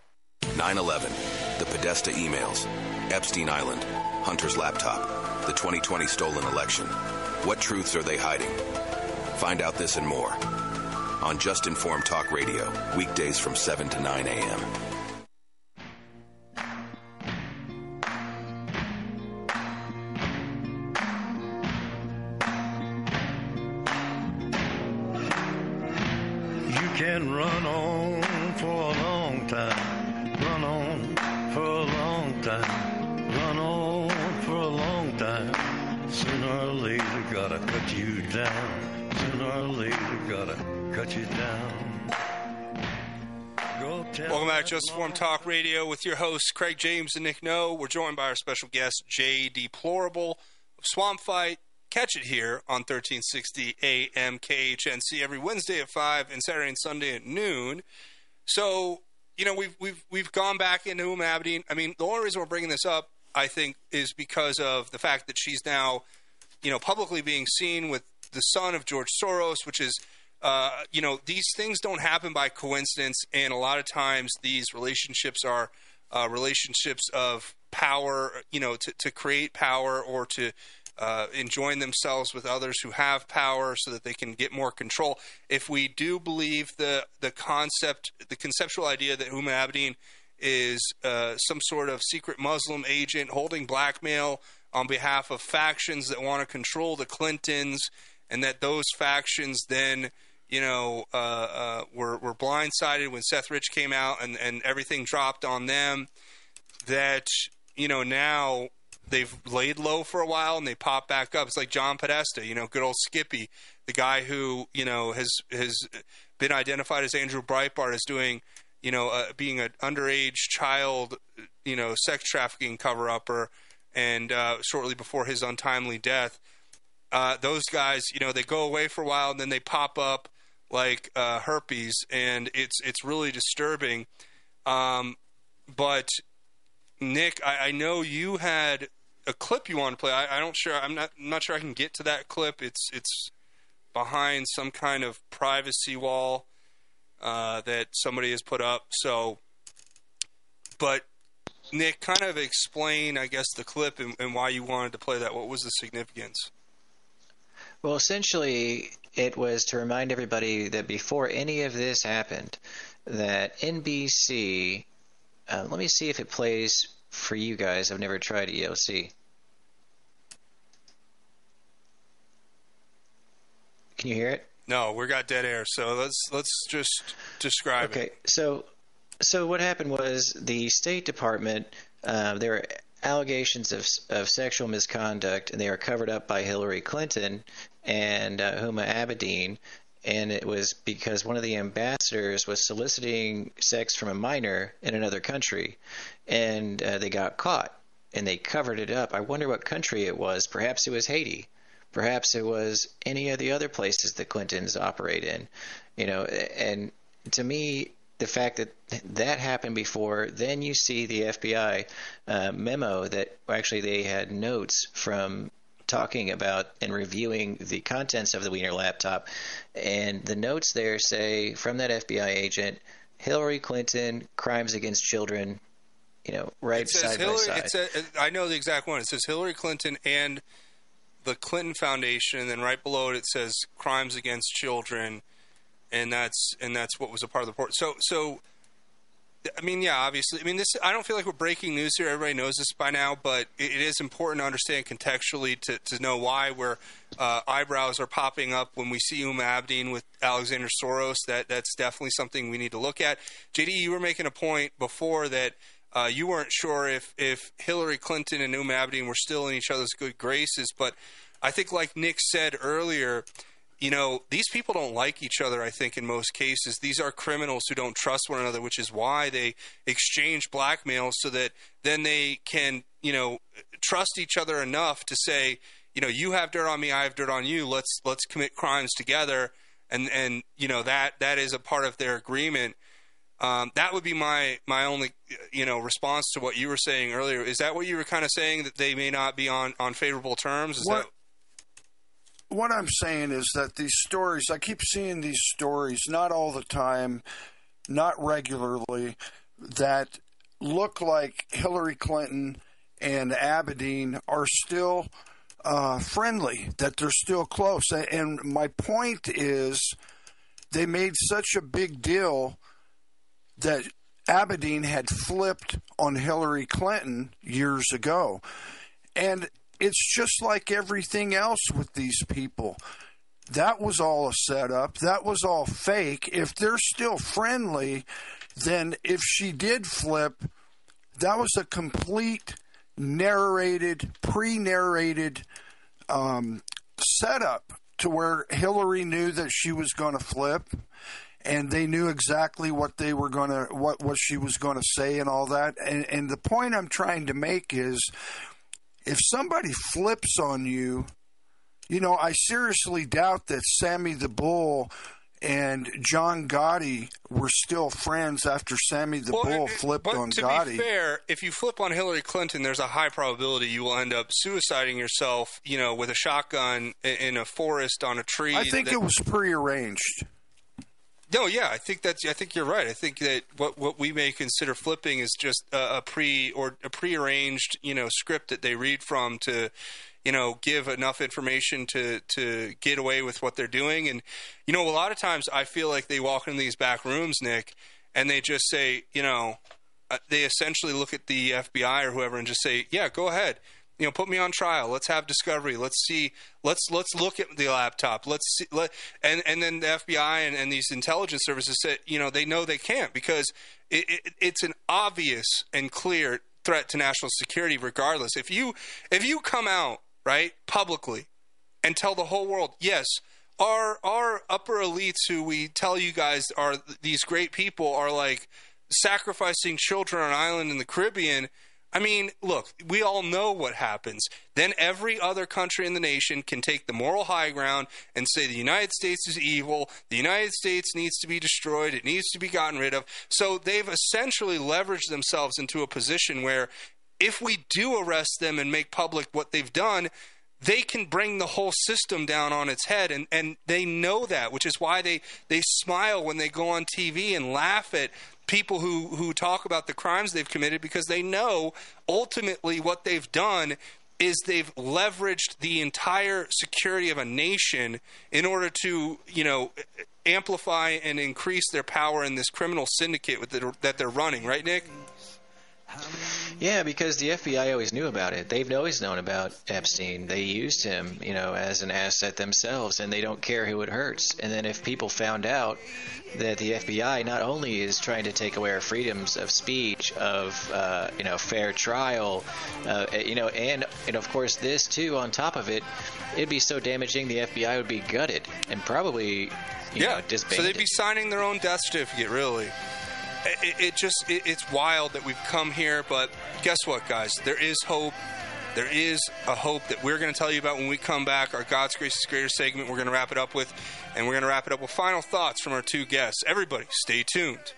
9 11, the Podesta emails, Epstein Island, Hunter's laptop, the 2020 stolen election. What truths are they hiding? Find out this and more on Just Informed Talk Radio, weekdays from 7 to 9 a.m. You can run on for a long time. Long time. Run on for a long time. Sooner or later, gotta cut you down. Sooner or later, gotta cut you down. Welcome back to Just Informed Talk Radio with your hosts Craig James and Nick No. We're joined by our special guest Jay Deplorable of Swamp Fight. Catch it here on 1360 AM KHNC every Wednesday at five and Saturday and Sunday at noon. So you know we've we've we've gone back into Huma Abedin. I mean, the only reason we're bringing this up, I think, is because of the fact that she's now, you know, publicly being seen with the son of George Soros, which is uh, you know, these things don't happen by coincidence, and a lot of times these relationships are uh, relationships of power, you know, to, to create power or to uh, themselves with others who have power so that they can get more control. If we do believe the the concept, the conceptual idea that Huma Abedin is uh, some sort of secret Muslim agent holding blackmail on behalf of factions that want to control the Clintons, and that those factions then you know, uh, uh, were, were blindsided when Seth Rich came out and, and everything dropped on them. That, you know, now they've laid low for a while and they pop back up. It's like John Podesta, you know, good old Skippy, the guy who, you know, has, has been identified as Andrew Breitbart as doing, you know, uh, being an underage child, you know, sex trafficking cover upper, and uh, shortly before his untimely death, uh, those guys, you know, they go away for a while and then they pop up like uh, herpes, and it's it's really disturbing. Um, but Nick, I, I know you had a clip you want to play. I, I don't sure. I'm not I'm not sure I can get to that clip. It's it's behind some kind of privacy wall uh, that somebody has put up. So, but Nick, kind of explain, I guess, the clip and, and why you wanted to play that. What was the significance? Well, essentially, it was to remind everybody that before any of this happened, that NBC. Uh, let me see if it plays for you guys. I've never tried ELC. Can you hear it? No, we got dead air. So let's let's just describe Okay, it. Okay. So so what happened was the State Department. Uh, there were allegations of of sexual misconduct, and they were covered up by Hillary Clinton and uh, Huma Abedin. And it was because one of the ambassadors was soliciting sex from a minor in another country, and uh, they got caught and they covered it up. I wonder what country it was. Perhaps it was Haiti. Perhaps it was any of the other places the Clintons operate in. You know, and to me, the fact that that happened before, then you see the FBI uh, memo that actually they had notes from talking about and reviewing the contents of the Weiner laptop, and the notes there say from that FBI agent, Hillary Clinton, crimes against children, you know, right It says side Hillary. by side. It says, I know the exact one. It says Hillary Clinton and the Clinton Foundation, and then right below it it says crimes against children, and that's and that's what was a part of the report. So so. I mean, yeah, obviously. I mean, this. I don't feel like we're breaking news here. Everybody knows this by now, but it, it is important to understand contextually to, to know why where uh, eyebrows are popping up when we see Huma Abedin with Alexander Soros. That that's definitely something we need to look at. JD, you were making a point before that uh, you weren't sure if if Hillary Clinton and Huma Abedin were still in each other's good graces, but I think, like Nick said earlier, you know, these people don't like each other, I think, in most cases. These are criminals who don't trust one another, which is why they exchange blackmail so that then they can, you know, trust each other enough to say, you know, you have dirt on me, I have dirt on you. Let's let's commit crimes together. And and you know that that is a part of their agreement. Um, that would be my my only you know response to what you were saying earlier. Is that what you were kind of saying that they may not be on on favorable terms? Is What- that what I'm saying is that these stories, I keep seeing these stories, not all the time, not regularly, that look like Hillary Clinton and Aberdeen are still uh, friendly, that they're still close. And my point is, they made such a big deal that Aberdeen had flipped on Hillary Clinton years ago. And it's just like everything else with these people. That was all a setup. That was all fake. If they're still friendly, then if she did flip, that was a complete narrated, pre narrated um, setup to where Hillary knew that she was going to flip and they knew exactly what they were going to what what she was going to say and all that and and the point I'm trying to make is if somebody flips on you you know I seriously doubt that Sammy the Bull and John Gotti were still friends after Sammy the Bull flipped But on to Gotti. be fair, if you flip on Hillary Clinton, there's a high probability you will end up suiciding yourself, you know, with a shotgun in a forest on a tree. I think that- it was prearranged. No, yeah, I think that's. I think you're right. I think that what what we may consider flipping is just a, a pre or a prearranged, you know, script that they read from to, you know, give enough information to to get away with what they're doing. And you know, a lot of times I feel like they walk into these back rooms, Nick, and they just say, you know, uh, they essentially look at the FBI or whoever and just say, yeah, go ahead. You know, put me on trial. Let's have discovery. Let's see. Let's let's look at the laptop. Let's see. Let and and then the FBI and, and these intelligence services say, you know, they know they can't because it, it, it's an obvious and clear threat to national security. Regardless, if you if you come out right publicly and tell the whole world, yes, our our upper elites who we tell you guys are these great people are like sacrificing children on an island in the Caribbean. I mean, look, we all know what happens. Then every other country in the nation can take the moral high ground and say the United States is evil, the United States needs to be destroyed, it needs to be gotten rid of. So they've essentially leveraged themselves into a position where if we do arrest them and make public what they've done, they can bring the whole system down on its head and, and they know that which is why they, they smile when they go on tv and laugh at people who, who talk about the crimes they've committed because they know ultimately what they've done is they've leveraged the entire security of a nation in order to you know amplify and increase their power in this criminal syndicate the, that they're running. Right nick Yeah, because the FBI always knew about it. They've always known about Epstein. They used him, you know, as an asset themselves, and they don't care who it hurts. And then if people found out that the FBI not only is trying to take away our freedoms of speech, of uh, you know fair trial, uh, you know, and and of course this too on top of it, it'd be so damaging the FBI would be gutted and probably you yeah know disbanded. so they'd be signing their own death certificate really it, it just it, it's wild that we've come here but guess what guys? There is hope. There is a hope that we're going to tell you about when we come back. Our god's grace is greater segment we're going to wrap it up with and we're going to wrap it up with final thoughts from our two guests. Everybody stay tuned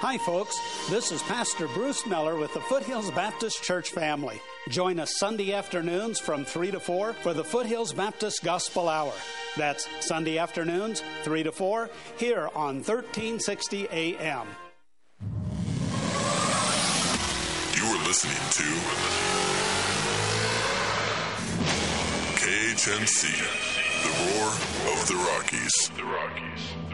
Hi, folks. This is Pastor Bruce Miller with the Foothills Baptist Church family. Join us Sunday afternoons from 3 to 4 for the Foothills Baptist Gospel Hour. That's Sunday afternoons, 3 to 4, here on 1360 AM. You are listening to KHNC, the roar of the Rockies. The Rockies.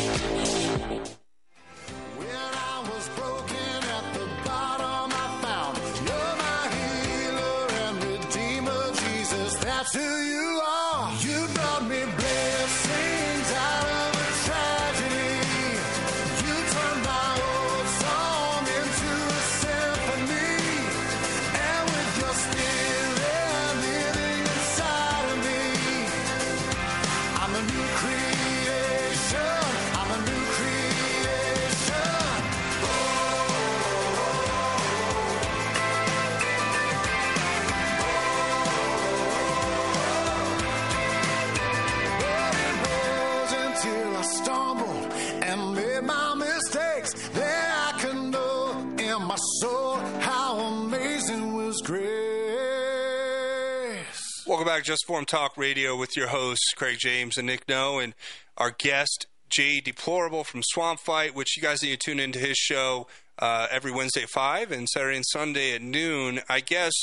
Back just informed talk radio with your hosts craig james and nick no and our guest jay deplorable from swamp fight which you guys need to tune into his show uh, every Wednesday at 5 and Saturday and Sunday at noon. I guess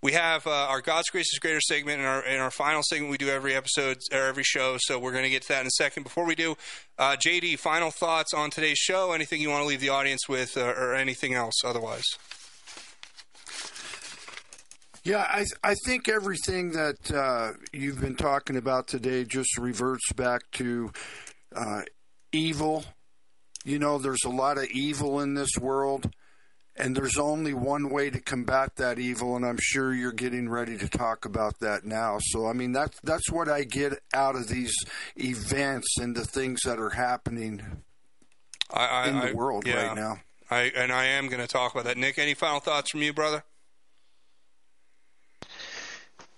we have uh, our God's Grace is Greater segment and our, and our final segment we do every episode or every show. So we're going to get to that in a second. Before we do, uh, JD, final thoughts on today's show? Anything you want to leave the audience with uh, or anything else otherwise? Yeah, I I think everything that uh, you've been talking about today just reverts back to uh, evil. You know, there's a lot of evil in this world, and there's only one way to combat that evil, and I'm sure you're getting ready to talk about that now. So, I mean, that's that's what I get out of these events and the things that are happening I, I, in the I- world yeah. right now. I and I am going to talk about that. Nick, any final thoughts from you, brother?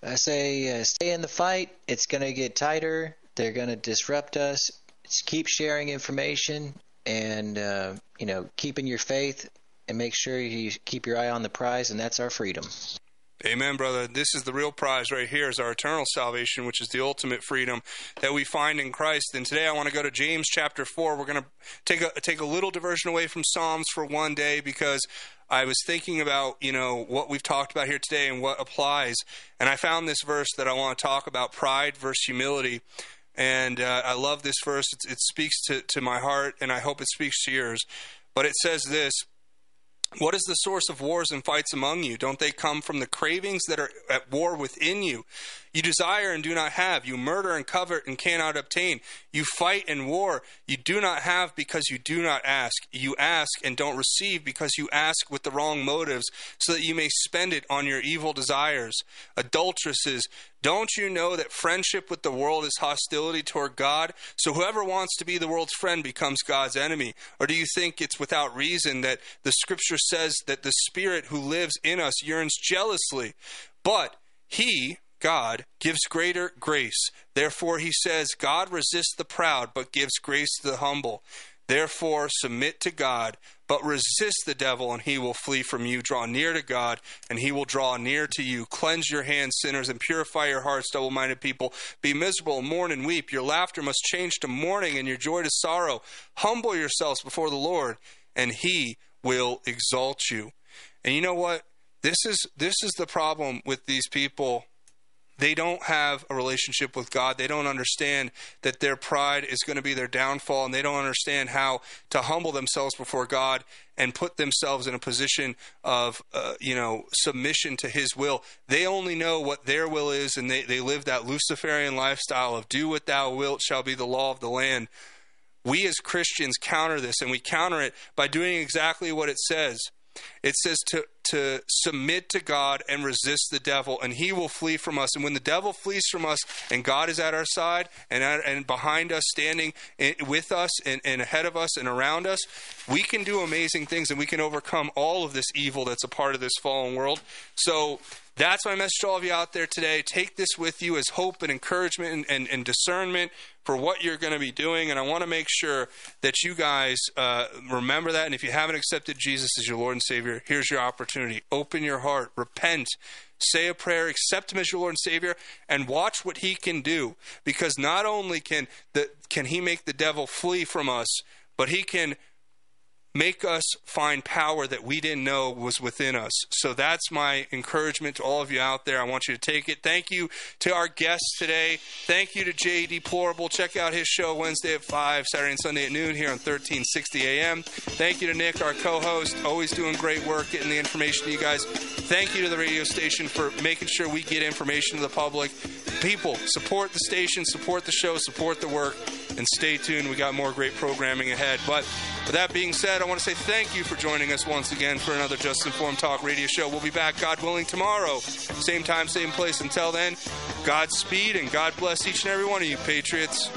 I say uh, stay in the fight. It's going to get tighter. They're going to disrupt us. Just keep sharing information and uh, you know keeping your faith and make sure you keep your eye on the prize, and that's our freedom. Amen, brother. This is the real prize right here is our eternal salvation, which is the ultimate freedom that we find in Christ. And today I want to go to James chapter 4. We're going to take a take a little diversion away from Psalms for one day because I was thinking about, you know, what we've talked about here today and what applies. And I found this verse that I want to talk about pride versus humility. And uh, I love this verse. It, it speaks to, to my heart, and I hope it speaks to yours. But it says this What is the source of wars and fights among you? Don't they come from the cravings that are at war within you? You desire and do not have. You murder and covet and cannot obtain. You fight and war. You do not have because you do not ask. You ask and don't receive because you ask with the wrong motives, so that you may spend it on your evil desires. Adulteresses, don't you know that friendship with the world is hostility toward God? So whoever wants to be the world's friend becomes God's enemy. Or do you think it's without reason that the scripture says that the Spirit who lives in us yearns jealously? But he, God gives greater grace. Therefore, he says, God resists the proud, but gives grace to the humble. Therefore, submit to God, but resist the devil, and he will flee from you. Draw near to God, and he will draw near to you. Cleanse your hands, sinners, and purify your hearts, double minded people. Be miserable, mourn, and weep. Your laughter must change to mourning, and your joy to sorrow. Humble yourselves before the Lord, and he will exalt you. And you know what? This is this is the problem with these people they don't have a relationship with God. They don't understand that their pride is going to be their downfall, and they don't understand how to humble themselves before God and put themselves in a position of, uh, you know, submission to His will. They only know what their will is, and they, they live that Luciferian lifestyle of do what thou wilt shall be the law of the land. We as Christians counter this, and we counter it by doing exactly what it says. It says to, to submit to God and resist the devil, and he will flee from us. And when the devil flees from us, and God is at our side and, at, and behind us, standing in, with us and, and ahead of us and around us, we can do amazing things and we can overcome all of this evil that's a part of this fallen world. So that's my message to all of you out there today. Take this with you as hope and encouragement and, and, and discernment for what you're going to be doing. And I want to make sure that you guys uh, remember that. And if you haven't accepted Jesus as your Lord and Savior, here's your opportunity. Open your heart, repent, say a prayer, accept Him as your Lord and Savior, and watch what He can do. Because not only can the can He make the devil flee from us, but He can make us find power that we didn't know was within us. So that's my encouragement to all of you out there. I want you to take it. Thank you to our guests today. Thank you to Jay Deplorable. Check out his show Wednesday at 5, Saturday and Sunday at noon here on 1360 AM. Thank you to Nick, our co host, always doing great work getting the information to you guys. Thank you to the radio station for making sure we get information to the public. People, support the station, support the show, support the work, and stay tuned. We got more great programming ahead. But with that being said, I want to say thank you for joining us once again for another Just Informed Talk radio show. We'll be back, God willing, tomorrow. Same time, same place. Until then, Godspeed and God bless each and every one of you, Patriots.